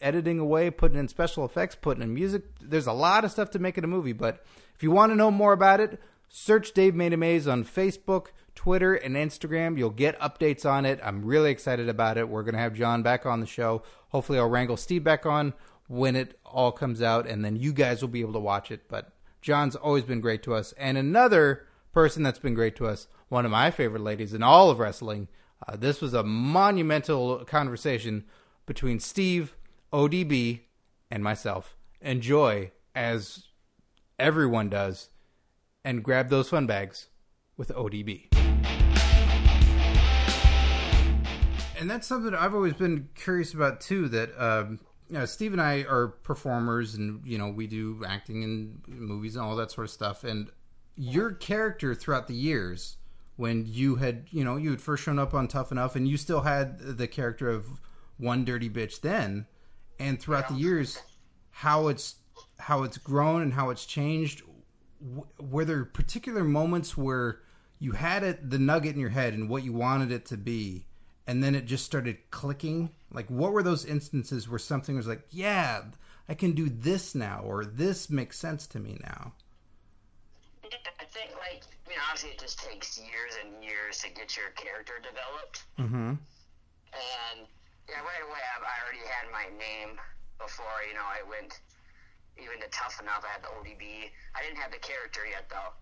editing away, putting in special effects, putting in music. There's a lot of stuff to make it a movie. But if you want to know more about it, search Dave Made a Maze on Facebook, Twitter, and Instagram. You'll get updates on it. I'm really excited about it. We're going to have John back on the show. Hopefully, I'll wrangle Steve back on when it all comes out, and then you guys will be able to watch it. But John's always been great to us. And another person that's been great to us, one of my favorite ladies in all of wrestling. Uh, this was a monumental conversation between Steve, ODB, and myself. Enjoy, as everyone does, and grab those fun bags with ODB. And that's something I've always been curious about too. That um, you know, Steve and I are performers, and you know, we do acting in movies and all that sort of stuff. And your character throughout the years, when you had, you know, you had first shown up on Tough Enough, and you still had the character of one dirty bitch then, and throughout the years, how it's how it's grown and how it's changed. W- were there particular moments where you had it the nugget in your head and what you wanted it to be, and then it just started clicking? Like, what were those instances where something was like, "Yeah, I can do this now," or "This makes sense to me now"? Obviously it just takes years and years to get your character developed. Mm-hmm. And, yeah, right away, I, I already had my name before, you know, I went even to Tough Enough. I had the ODB. I didn't have the character yet, though.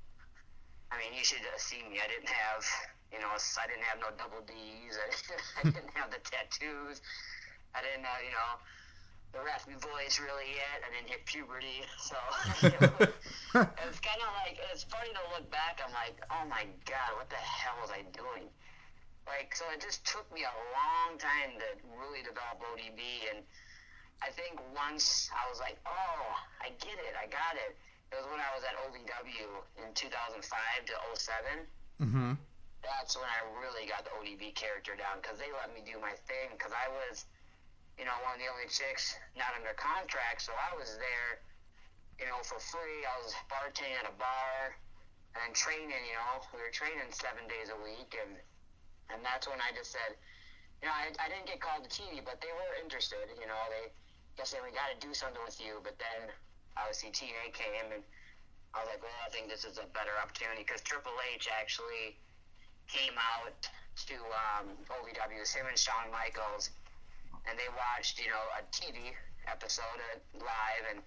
I mean, you should have seen me. I didn't have, you know, I didn't have no double D's. I <laughs> didn't, I didn't have the tattoos. I didn't have, you know, the raspy voice really yet. I didn't hit puberty. So it was, <laughs> <laughs> it's kind of like, it's funny to look back. I'm like, oh my God, what the hell was I doing? Like, so it just took me a long time to really develop ODB. And I think once I was like, oh, I get it. I got it. It was when I was at OVW in 2005 to 07 Mm-hmm. that's when I really got the ODB character down because they let me do my thing because I was, you know, one of the only chicks not under contract, so I was there, you know, for free. I was bartending at a bar and training. You know, we were training seven days a week, and and that's when I just said, you know, I, I didn't get called to TV, but they were interested. You know, they just said we got to do something with you, but then obviously TNA came and. I was like, well, I think this is a better opportunity because Triple H actually came out to um, OVW, him and Shawn Michaels, and they watched, you know, a TV episode uh, live, and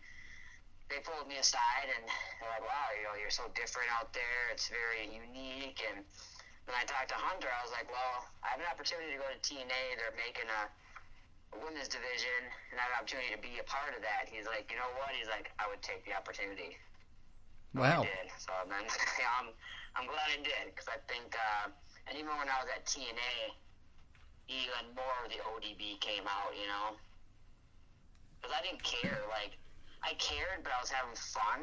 they pulled me aside and they're like, wow, you know, you're so different out there. It's very unique. And when I talked to Hunter, I was like, well, I have an opportunity to go to TNA. They're making a, a women's division, and I have an opportunity to be a part of that. He's like, you know what? He's like, I would take the opportunity. Wow. I did. So then <laughs> yeah, I'm, I'm glad I did because I think, uh, and even when I was at TNA, even more of the ODB came out, you know? Because I didn't care. Like, I cared, but I was having fun.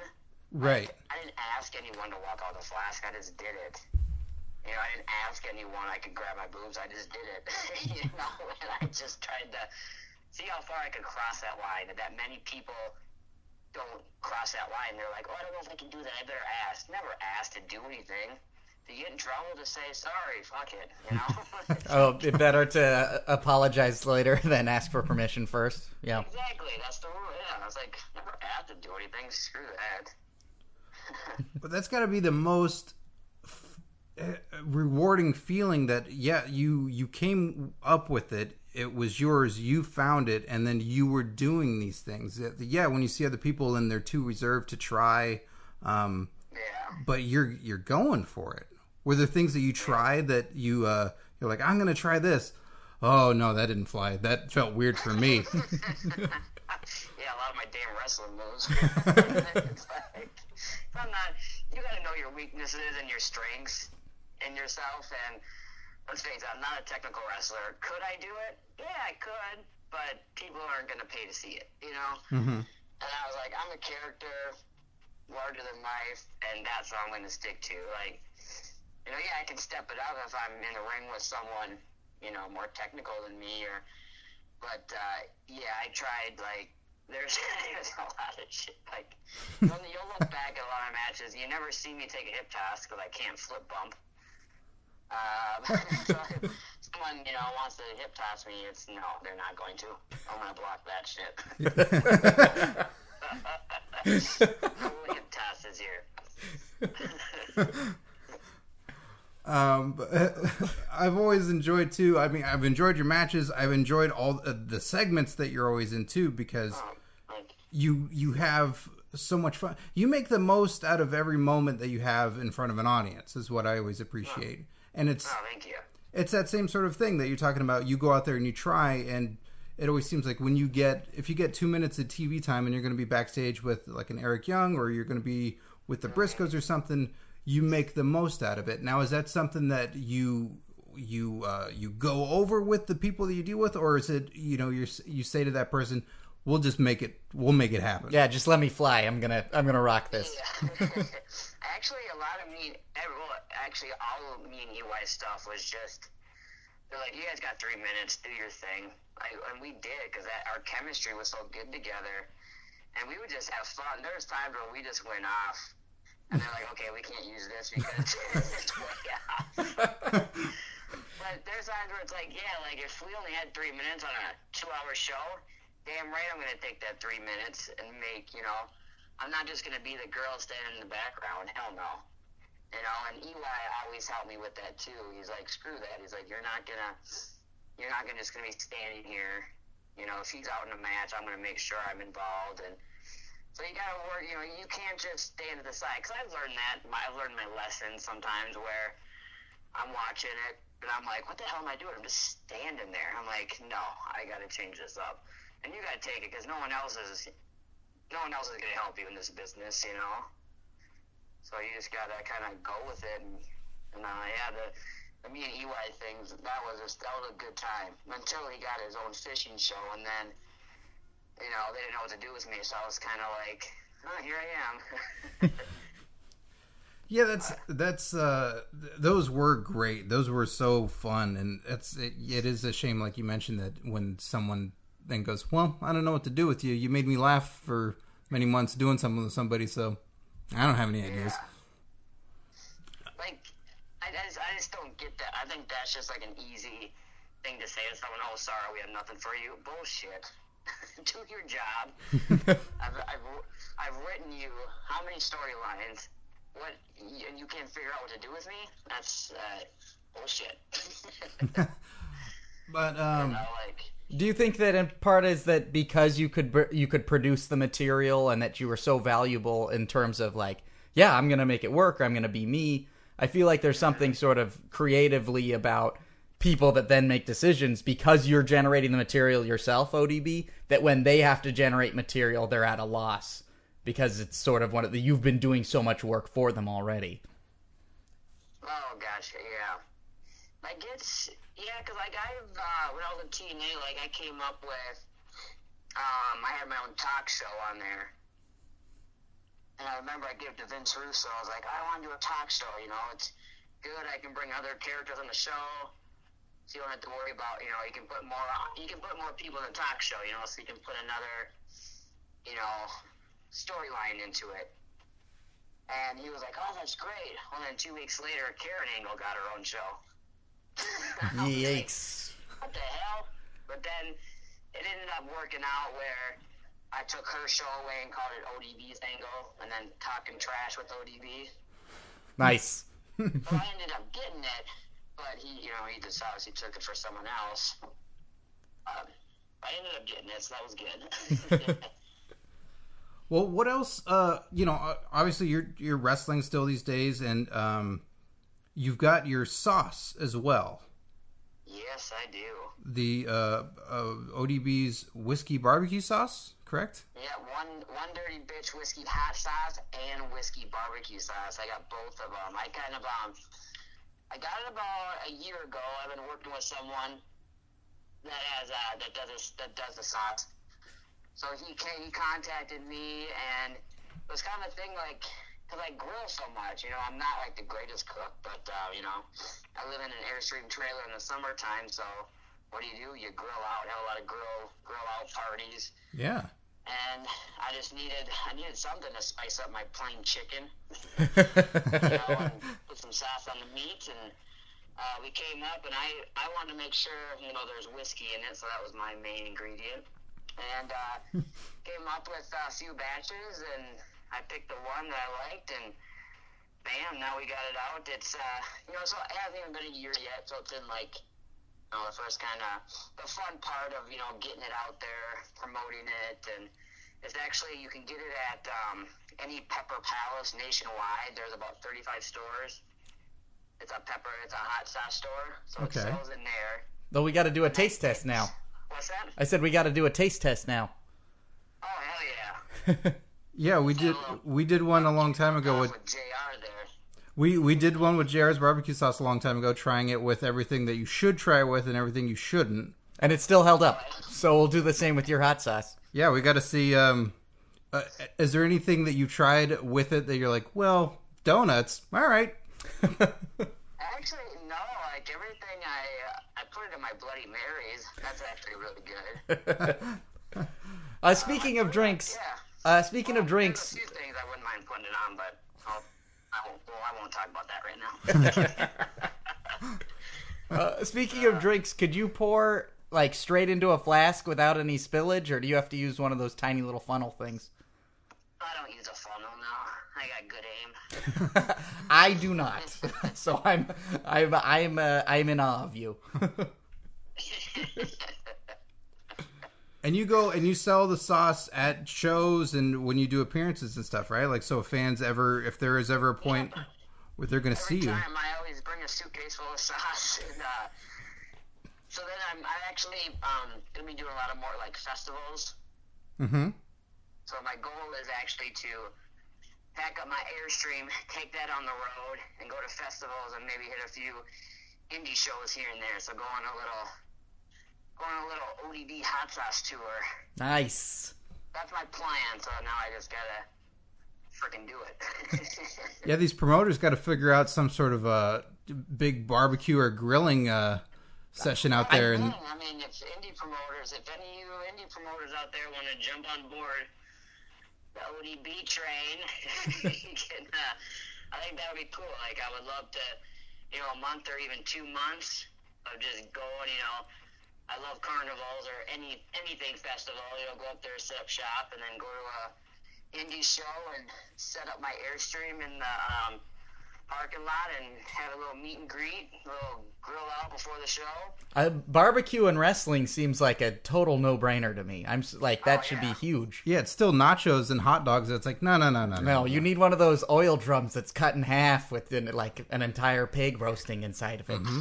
Right. I didn't ask anyone to walk out the flask. I just did it. You know, I didn't ask anyone I could grab my boobs. I just did it. <laughs> you know, and I just tried to see how far I could cross that line. And that many people don't cross that line. They're like, oh, I don't know if I can do that. I better ask. Never ask to do anything. If you get in trouble, just say sorry. Fuck it. You <laughs> know. <laughs> Oh, better to uh, apologize later <laughs> than ask for permission first. Yeah. exactly. That's the rule. Yeah. I was like, never have to do anything. Screw that. But that's got to be the most f- eh, rewarding feeling that yeah, you you came up with it. It was yours. You found it, and then you were doing these things. That- Yeah, when you see other people and they're too reserved to try, um, but you're you're going for it. Were there things that you tried that you uh, you're like, I'm gonna try this? Oh no, that didn't fly. That felt weird for me. <laughs> yeah, a lot of my damn wrestling moves. <laughs> it's like, I'm not. You got to know your weaknesses and your strengths in yourself. And let's face it, I'm not a technical wrestler. Could I do it? Yeah, I could. But people aren't to pay to see it, you know. mm-hmm. And I was like, I'm a character, larger than life, and that's what I'm to stick to. Like, you know, yeah, I can step it up if I'm in the ring with someone, you know, more technical than me, or. But uh, yeah, I tried like there's <laughs> there's a lot of shit. Like when you'll look back at a lot of matches, you never see me take a hip toss because I can't flip bump. Um, so <laughs> if someone you know wants to hip toss me, it's no, they're not going to. I'm gonna block that shit. <laughs> hip tosses here. Um, but, <laughs> I've always enjoyed too. I mean, I've enjoyed your matches. I've enjoyed all uh, the segments that you're always in too because you you have so much fun. You make the most out of every moment that you have in front of an audience. Is what I always appreciate. And it's Oh, thank you. it's that same sort of thing that you're talking about. You go out there and you try, and it always seems like when you get if you get two minutes of TV time and you're going to be backstage with like an Eric Young or you're going to be with the Briscoes or something, you make the most out of it. Now, is that something that you you uh, you go over with the people that you deal with, or is it you know you you say to that person, "We'll just make it. We'll make it happen." Yeah, just let me fly. I'm gonna I'm gonna rock this. <laughs> Actually, a lot of me, every, well, actually, all of me and EY stuff was just, they're like, you guys got three minutes, do your thing. I, and we did, because our chemistry was so good together. And we would just have fun. There was times where we just went off. And they're like, okay, we can't use this because <laughs> it's way off. <laughs> but there's times where it's like, yeah, like if we only had three minutes on a two hour show, damn right I'm going to take that three minutes and make, you know, I'm not just going to be the girl standing in the background. Hell no. You know, and EY always helped me with that too. He's like, screw that. He's like, you're not going to, you're not gonna just going to be standing here. You know, if he's out in a match, I'm going to make sure I'm involved. And so you got to work, you know, you can't just stand to the side. Because I've learned that. I've learned my lessons sometimes where I'm watching it and I'm like, what the hell am I doing? I'm just standing there. I'm like, no, I got to change this up. And you got to take it because no one else is, no one else is to help you in this business, you know. So you just got to kind of go with it. And, and uh, yeah, the, the me and EY things, that was just, that was a good time until he got his own fishing show, and then, you know, they didn't know what to do with me, so I was kind of like, oh, here I am. <laughs> Yeah, that's that's uh th- those were great. Those were so fun and it's it, it is a shame like you mentioned that when someone then goes, "Well, I don't know what to do with you. You made me laugh for many months doing something with somebody, so I don't have any ideas." like, I, I, just, I just don't get that. I think that's just like an easy thing to say to someone, oh, sorry, we have nothing for you. Bullshit. <laughs> do your job. <laughs> I've, I've, I've written you how many storylines, what, and you can't figure out what to do with me? That's uh, bullshit. <laughs> But um you know, like, Do you think that in part is that because you could you could produce the material and that you were so valuable in terms of like, yeah, I'm gonna make it work. Or I'm gonna be me. I feel like there's something sort of creatively about people that then make decisions because you're generating the material yourself, ODB. That when they have to generate material, they're at a loss because it's sort of one of the you've been doing so much work for them already. Oh gosh, yeah. Like it's yeah, 'cause like I've uh, when I was in TNA, like I came up with um, I had my own talk show on there, And I remember I gave it to Vince Russo. I was like, I want to do a talk show. You know, it's good. I can bring other characters on the show. So you don't have to worry about, you know, you can put more, you can put more people in the talk show, you know, so you can put another, you know, storyline into it. And he was like, oh, that's great. Well, then two weeks later, Karen Angle got her own show. <laughs> Yikes. What the hell? But then it ended up working out where I took her show away and called it ODB's Angle, and then talking trash with ODB. Nice. <laughs> so I ended up getting it, but he, you know, he just obviously took it for someone else. Um, I ended up getting it, so that was good. <laughs> Well, what else? Uh, you know, obviously you're you're wrestling still these days, and um, you've got your sauce as well. yes, I do. The uh, uh, ODB's whiskey barbecue sauce, correct? Yeah, one one dirty bitch whiskey hot sauce and whiskey barbecue sauce. I got both of them. I kind of um, I got it about a year ago. I've been working with someone that has uh, that does this, that does the sauce. So he came, he contacted me, and it was kind of a thing like because I grill so much. You know, I'm not like the greatest cook, but uh, you know, I live in an airstream trailer in the summertime, so what do you do? You grill out, have a lot of grill grill out parties Yeah. And I just needed I needed something to spice up my plain chicken. you know, and put some sauce on the meat, and uh, we came up, and I I wanted to make sure you know there's whiskey in it, so that was my main ingredient, and uh, <laughs> came up with a few batches, and I picked the one that I liked, and bam, now we got it out. It's uh, you know, so it hasn't even been a year yet, so it's in like know, the first kind of the fun part of you know getting it out there, promoting it, and it's actually you can get it at um, any Pepper Palace nationwide. There's about 35 stores. It's a pepper, it's a hot sauce store, so Okay. it sells in there. Though we got to do a taste test now. What's that? I said we got to do a taste test now. Oh hell yeah! <laughs> Yeah, we did we did one a long time ago with JR. There. We we did one with JR's barbecue sauce a long time ago, trying it with everything that you should try it with and everything you shouldn't. And it still held up. So we'll do the same with your hot sauce. Yeah, we got to see. Um, uh, is there anything that you tried with it that you're like, well, donuts, all right? <laughs> Actually, no. Like everything, I uh, I put it in my Bloody Marys. That's actually really good. <laughs> Uh, speaking of drinks, uh, speaking of drinks, a few things I wouldn't mind putting it on, but I'll, I won't. Well, I won't talk about that right now. <laughs> uh, speaking of drinks, could you pour like straight into a flask without any spillage, or do you have to use one of those tiny little funnel things? I don't use a funnel now. I got good aim. <laughs> I do not. <laughs> so I'm I'm I'm uh, I'm in awe of you. And you go and you sell the sauce at shows and when you do appearances and stuff, right? Like, so if fans ever, if there is ever a point where they're going to see you, time I always bring a suitcase full of sauce, <laughs> and uh, so then I'm I actually um gonna be doing a lot of more like festivals. mm-hmm. So my goal is actually to pack up my airstream, <laughs> take that on the road, and go to festivals and maybe hit a few indie shows here and there. So go on a little, go on a little ODB hot sauce tour. Nice. That's my plan. So now I just gotta freaking do it. <laughs> yeah, these promoters got to figure out some sort of a big barbecue or grilling uh, session out there. I And I mean, if indie promoters, if any of you indie promoters out there want to jump on board the ODB train, <laughs> can, uh, I think that would be cool. Like, I would love to, you know, a month or even two months of just going, you know, I love carnivals or any anything festival. You know, go up there, set up shop, and then go to a indie show and set up my airstream in the um, parking lot and have a little meet and greet, a little grill out before the show. Uh, barbecue and wrestling seems like a total no-brainer to me. I'm like that should be huge. yeah, it's still nachos and hot dogs. It's like, no, no, no, no, No, you need one of those oil drums that's cut in half with like an entire pig roasting inside of it. Mm-hmm.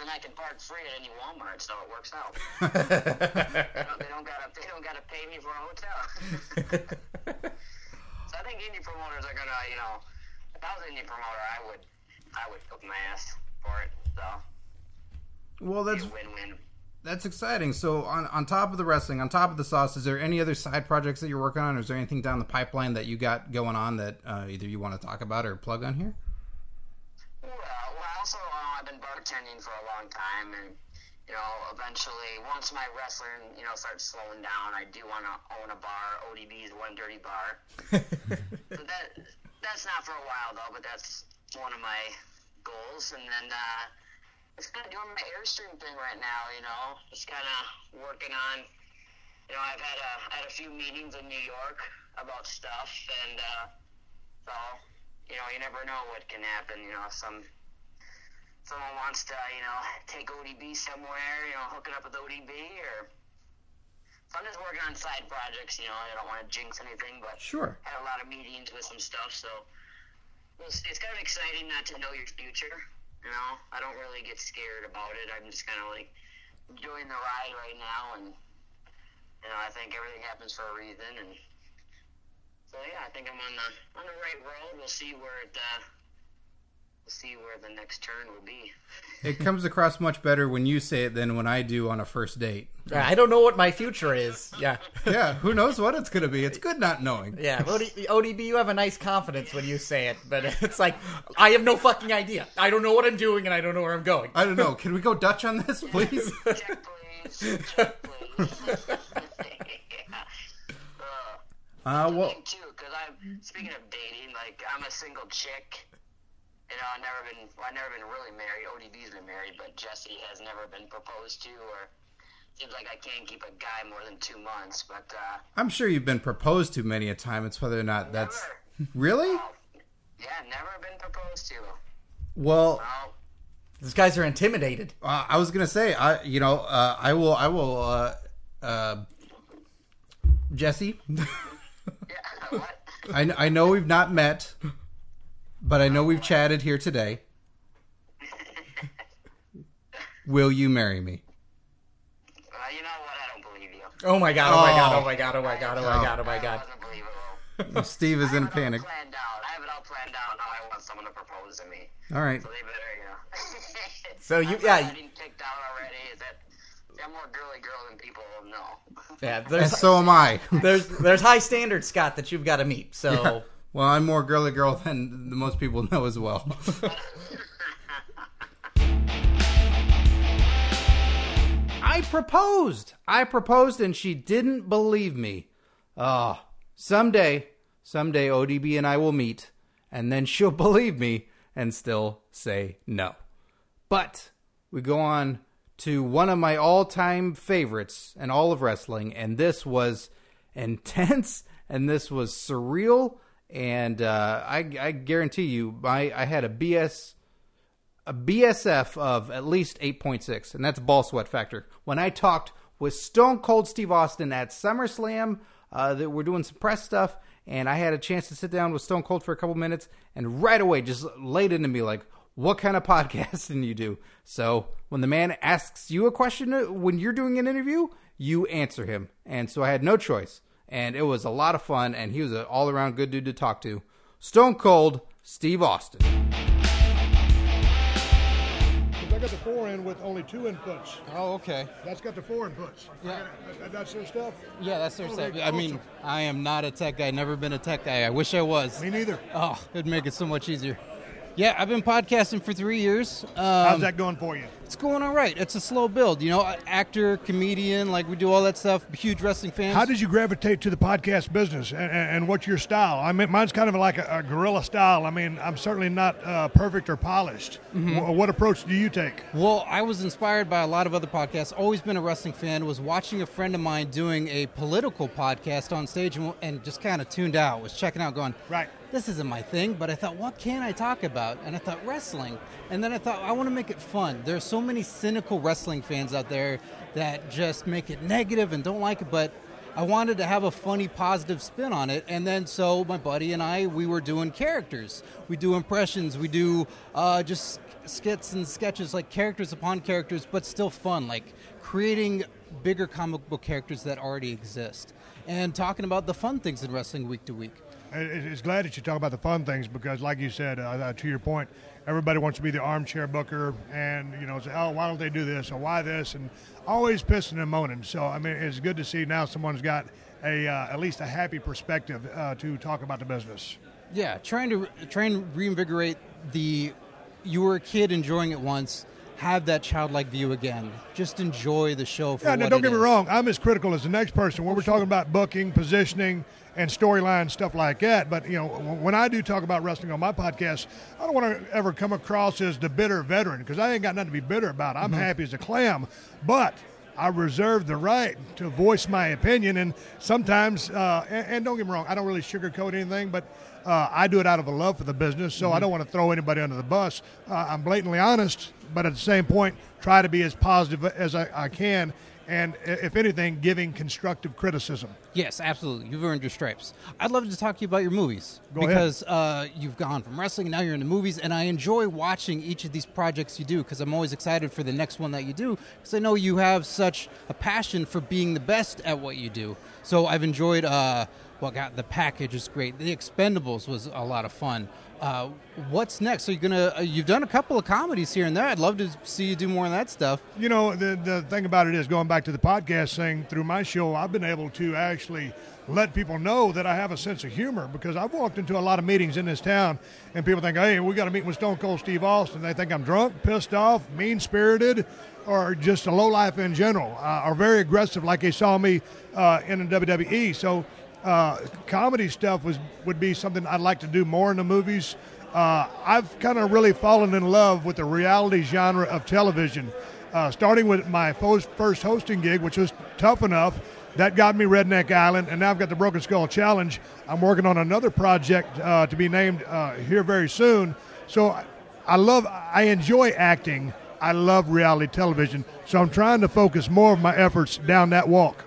And I can park free at any Walmart, so it works out. <laughs> they, don't, gotta they don't gotta pay me for a hotel. <laughs> so I think indie promoters are gonna, you know, if I was an indie promoter, I would I would cook my ass for it. So Well, that's win-win. That's exciting. So, on, on top of the wrestling, on top of the sauce, is there any other side projects that you're working on, or is there anything down the pipeline that you got going on that uh, either you want to talk about or plug on here? Well, well also, uh, I've been bartending for a long time, and you know, eventually, once my wrestling, you know, starts slowing down, I do want to own a bar. ODB's One Dirty Bar. <laughs> but that that's not for a while though. But that's one of my goals, and then uh, just kind of doing my airstream thing right now. You know, just kind of working on. You know, I've had a had a few meetings in New York about stuff, and uh, so you know, you never know what can happen. You know, some someone wants to, you know, take ODB somewhere, you know, hook it up with ODB, or so I'm just working on side projects. You know, I don't want to jinx anything, but Sure. had a lot of meetings with some stuff, so it's, it's kind of exciting not to know your future. You know, I don't really get scared about it. I'm just kind of like enjoying the ride right now, and you know, I think everything happens for a reason, and so yeah, I think I'm on the on the right road. We'll see where it. Uh, see where the next turn will be. It comes across much better when you say it than when I do on a first date. I don't know what my future is. Yeah. <laughs> yeah, who knows what it's going to be? It's good not knowing. Yeah, OD, ODB, you have a nice confidence when you say it, but <laughs> it's like I have no fucking idea. I don't know what I'm doing, and I don't know where I'm going. I don't know. Can we go Dutch on this, <laughs> please? Uh, well, too, because I'm speaking of dating. Like I'm a single chick. You know, I've never been. Well, I've never been really married. ODB's been married, but Jesse has never been proposed to, or seems like I can't keep a guy more than two months. But uh, I'm sure you've been proposed to many a time. It's whether or not that's really. yeah, never been proposed to. Well, these guys are intimidated. Uh, I was gonna say, I you know, uh, I will, I will, uh, uh, Jesse. <laughs> I I know we've not met, but I know we've chatted here today. Will you marry me? Oh my god! Oh my god! Oh my god! Oh my god! Oh my god! Oh my god! Steve is in a panic. planned out. I have it all planned out. Now I want someone to propose to me. All right. So they better, you know. <laughs> So you- I'm yeah, not getting kicked out already. Is that? I'm more girly girl than people will know. Yeah, <laughs> And so am I. there's there's high standards, Scott, that you've got to meet. So Yeah. Well, I'm more girly girl <laughs> than most people know as well. <laughs> I proposed. I proposed and she didn't believe me. Oh, someday, someday ODB and I will meet and then she'll <laughs> believe me and still say no. But we go on to one of my all time favorites in all of wrestling, and this was intense and this was surreal. And uh, I, I guarantee you, my I had a BS a BSF of at least 8.6, and that's ball sweat factor. When I talked with Stone Cold Steve Austin at SummerSlam, uh, that we're doing some press stuff, and I had a chance to sit down with Stone Cold for a couple minutes, and right away just laid into me like, what kind of <laughs> podcasting you do? So when the man asks you a question uh, when you're doing an interview, you answer him. And so I had no choice, and it was a lot of fun, and he was an all around good dude to talk to. Stone Cold Steve Austin. I got the four in with only two inputs. Oh, okay. That's got the four inputs. Yeah. That- That's their stuff? Yeah, that's their oh, Okay, stuff. I mean. I am not a tech guy. Never been a tech guy. I wish I was. Me neither. Oh, it'd make it so much easier. Yeah, I've been podcasting for three years. Um, How's that going for you? It's going all right. It's a slow build. You know, actor, comedian, like we do all that stuff. Huge wrestling fans. How did you gravitate to the podcast business, and, and, what's your style? I mean, mine's kind of like a, a guerrilla style. I mean, I'm certainly not uh, perfect or polished. Mhm. Wh- what approach do you take? Well, I was inspired by a lot of other podcasts. Always been a wrestling fan. Was watching a friend of mine doing a political podcast on stage and, and just kind of tuned out. Was checking out, going, right. This isn't my thing. But I thought, what can I talk about? And I thought wrestling. And then I thought, I want to make it fun. There's so many cynical wrestling fans out there that just make it negative and don't like it. But I wanted to have a funny, positive spin on it. And then so my buddy and I, we were doing characters. We do impressions. We do uh, just skits and sketches, like characters upon characters, but still fun, like creating bigger comic book characters that already exist. And talking about the fun things in wrestling week to week. It- it's glad that you talk about the fun things because, like you said, uh, uh, to your point, everybody wants to be the armchair booker and you know say, oh, why don't they do this or why this, and always pissing and moaning. So I mean, it's good to see now someone's got a uh, at least a happy perspective uh, to talk about the business. Yeah, trying to try and reinvigorate the you were a kid enjoying it once, have that childlike view again. Just enjoy the show for Yeah, now don't get me is. wrong. I'm as critical as the next person when we're talking about booking, positioning, and storyline stuff like that. But you know, when I do talk about wrestling on my podcast, I don't want to ever come across as the bitter veteran because I ain't got nothing to be bitter about. I'm Mhm. happy as a clam, but. I reserve the right to voice my opinion, and sometimes, uh, and, and don't get me wrong, I don't really sugarcoat anything, but uh, I do it out of a love for the business, so I Mhm. don't want to throw anybody under the bus. Uh, I'm blatantly honest, but at the same point, try to be as positive as I, I can, and if anything, giving constructive criticism. Yes, absolutely. You've earned your stripes. I'd love to talk to you about your movies Go ahead. because uh, you've gone from wrestling and now you're in the movies, and I enjoy watching each of these projects you do because I'm always excited for the next one that you do because I know you have such a passion for being the best at what you do. So I've enjoyed. Uh, well, God, the package is great. The Expendables was a lot of fun. Uh, what's next? So you're gonna uh, you've done a couple of comedies here and there. I'd love to see you do more of that stuff. You know, the, the thing about it is, going back to the podcast thing, through my show, I've been able to actually let people know that I have a sense of humor because I've walked into a lot of meetings in this town and people think, hey, we got to meet with Stone Cold Steve Austin. They think I'm drunk, pissed off, mean spirited, or just a low life in general, uh, or very aggressive like they saw me uh, in the WWE. So, uh, comedy stuff was would be something I'd like to do more in the movies. Uh, I've kind of really fallen in love with the reality genre of television, uh, starting with my first, hosting gig, which was tough enough. That got me Redneck Island, and now I've got the Broken Skull Challenge. I'm working on another project uh, to be named uh, here very soon. So I love, I enjoy acting. I love reality television. So I'm trying to focus more of my efforts down that walk.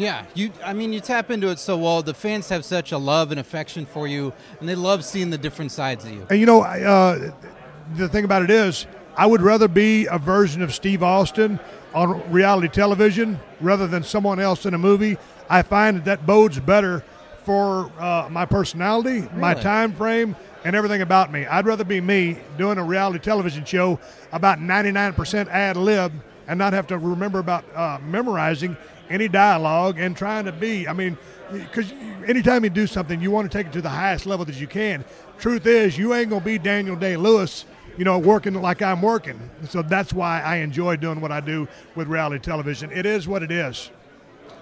Yeah, you. I mean, you tap into it so well. The fans have such a love and affection for you, and they love seeing the different sides of you. And you know, I, uh, the thing about it is, I would rather be a version of Steve Austin on reality television rather than someone else in a movie. I find that that bodes better for uh, my personality, my time frame, and everything about me. I'd rather be me doing a reality television show about 99% ad lib and not have to remember about uh, memorizing any dialogue and trying to be. I mean, because anytime you do something, you want to take it to the highest level that you can. Truth is, you ain't gonna be Daniel Day Lewis, you know, working like I'm working. So that's why I enjoy doing what I do with reality television. It is what it is.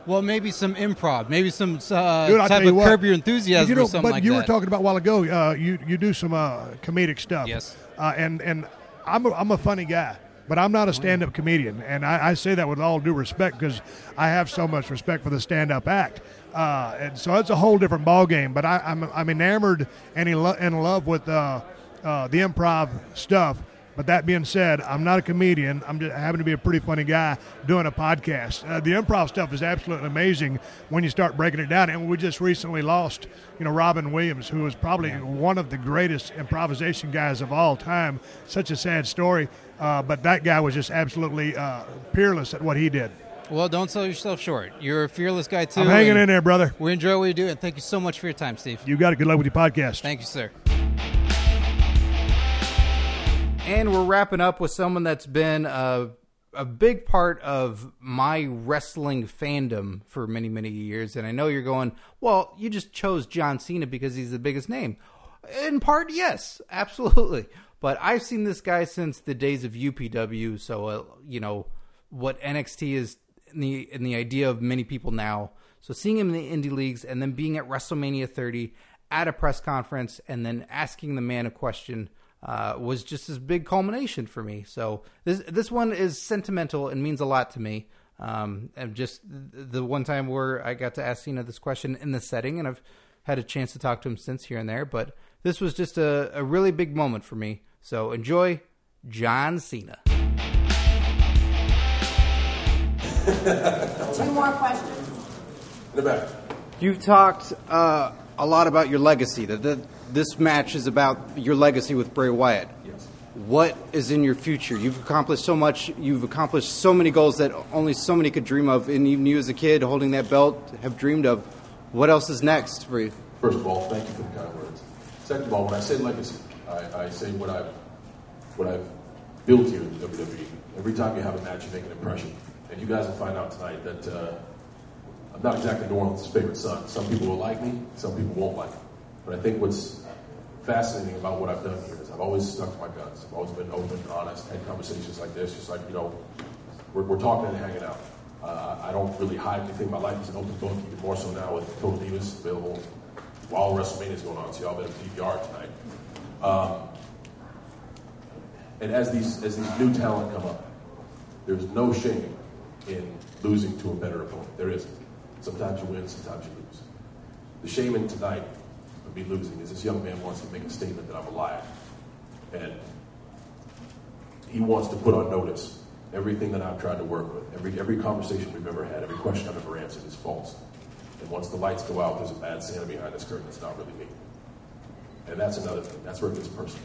Well, maybe some improv, maybe some uh, Dude, type of what. curb your enthusiasm You know, or something but like you that. were talking about a while ago. Uh, you you do some uh, comedic stuff. Yes. Uh, and and I'm a, I'm a funny guy, but I'm not a stand-up comedian, and I, I say that with all due respect because I have so much respect for the stand-up act. Uh, and so it's a whole different ball game. But I, I'm I'm enamored and in, lo- in love with uh, uh, the improv stuff. But that being said, I'm not a comedian. I'm just I happen to be a pretty funny guy doing a podcast. Uh, the improv stuff is absolutely amazing when you start breaking it down. And we just recently lost, you know, Robin Williams, who was probably one of the greatest improvisation guys of all time. Such a sad story, uh, but that guy was just absolutely uh, peerless at what he did. well, don't sell yourself short. You're a fearless guy too. I'm hanging in there, brother. We enjoy what you do, and thank you so much for your time, Steve. You got it. Good luck with your podcast. Thank you, sir. And we're wrapping up with someone that's been a, a big part of my wrestling fandom for many, many years. And I know you're going, well, you just chose John Cena because he's the biggest name. In part, yes, absolutely. But I've seen this guy since the days of UPW. So, uh, you know, what NXT is in the, in the idea of many people now. So seeing him in the indie leagues and then being at WrestleMania 30 at a press conference and then asking the man a question uh, was just this big culmination for me. So this this one is sentimental and means a lot to me. Um, and just the one time where I got to ask Cena this question in the setting, and I've had a chance to talk to him since here and there. But this was just a, a really big moment for me. So enjoy John Cena. <laughs> Two more questions. the back. You've talked uh, a lot about your legacy. That the, this match is about your legacy with Bray Wyatt. Yes. What is in your future? You've accomplished so much. You've accomplished so many goals that only so many could dream of, and even you as a kid holding that belt have dreamed of. What else is next for you? first of all, thank you for the kind words. Second of all, when I say legacy, I, I say what I've what I've built here in the WWE. Every time you have a match, you make an impression, and you guys will find out tonight that uh, I'm not exactly New Orleans' favorite son. Some people will like me, some people won't like me. But I think what's fascinating about what I've done here is I've always stuck to my guns. I've always been open and honest, had conversations like this, just like, you know, we're, we're talking and hanging out. Uh, I don't really hide anything. My life is an open book, even more so now with Total Divas available while WrestleMania is going on. So y'all better DVR tonight. Um, and as these as these new talent come up, there's no shame in losing to a better opponent. There isn't. Sometimes you win, sometimes you lose. The shame in tonight losing is this young man wants to make a statement that I'm alive. And he wants to put on notice everything that I've tried to work with, every every conversation we've ever had, every question I've ever answered is false. And once the lights go out, there's a bad Santa behind this curtain. It's not really me. And that's another thing. That's where it gets personal.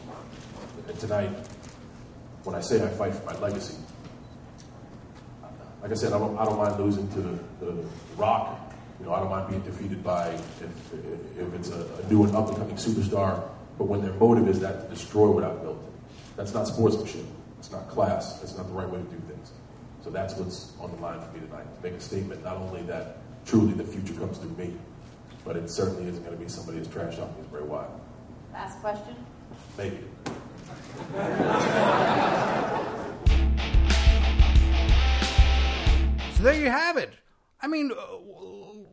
And tonight, when I say I fight for my legacy, like I said, I don't, I don't mind losing to the, the Rock. You know, I don't mind being defeated by if, if it's a, a new and up and coming superstar. But when their motive is that to destroy what I've built, that's not sportsmanship. It's not class. That's not the right way to do things. So that's what's on the line for me tonight. To make a statement, not only that truly the future comes through me, but it certainly isn't going to be somebody as trash talking as Bray Wyatt. Last question. Maybe. So there you have it. I mean, uh,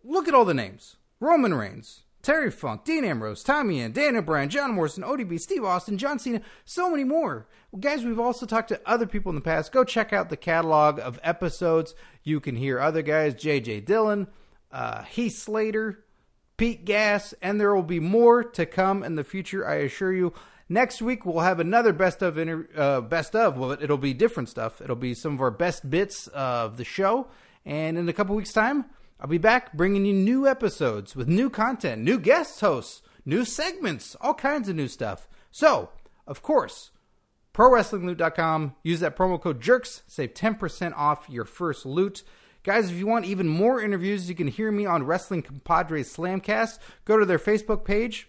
look at all the names: Roman Reigns, Terry Funk, Dean Ambrose, Tommy Ian, Daniel Bryan, John Morrison, ODB, Steve Austin, John Cena, so many more. Well, guys, we've also talked to other people in the past. Go check out the catalog of episodes. You can hear other guys: J.J. Dillon, uh, Heath Slater, Pete Gas, and there will be more to come in the future. I assure you. Next week we'll have another best of inter- uh, best of. Well, it'll be different stuff. It'll be some of our best bits of the show. And in a couple weeks' time, I'll be back bringing you new episodes with new content, new guest hosts, new segments, all kinds of new stuff. So, of course, ProWrestlingLoot.com. Use that promo code JERKS. Save 10% off your first loot. Guys, if you want even more interviews, you can hear me on Wrestling Compadres Slamcast. Go to their Facebook page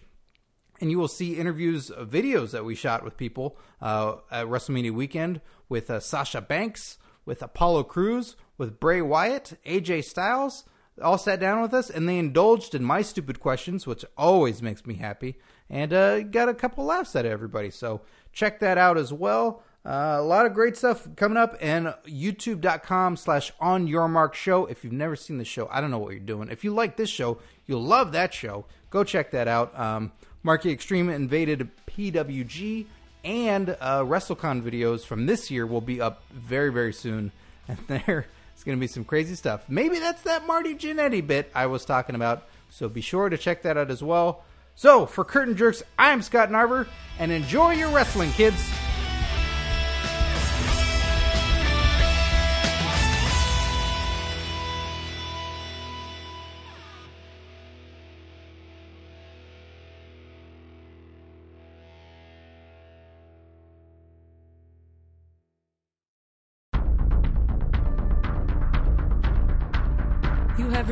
and you will see interviews, uh, videos that we shot with people uh, at WrestleMania weekend with uh, Sasha Banks, with Apollo Crews, with Bray Wyatt, AJ Styles. All sat down with us and they indulged in my stupid questions, which always makes me happy, and uh, got a couple laughs out of everybody. So check that out as well. Uh, a lot of great stuff coming up and youtube.com slash on your mark show. If you've never seen the show i don't know what you're doing. If you like this show you'll love that show. Go check that out. Um, marky extreme invaded pwg and uh, wrestlecon videos from this year will be up very very soon. <laughs> And there is going to be some crazy stuff. Maybe that's that marty Jannetty bit i was talking about so be sure to check that out as well. So for curtain jerks i'm scott narver and enjoy your wrestling kids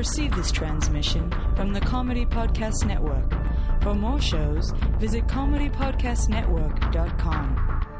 Received this transmission from the Comedy Podcast Network. For more shows, visit comedypodcastnetwork.com.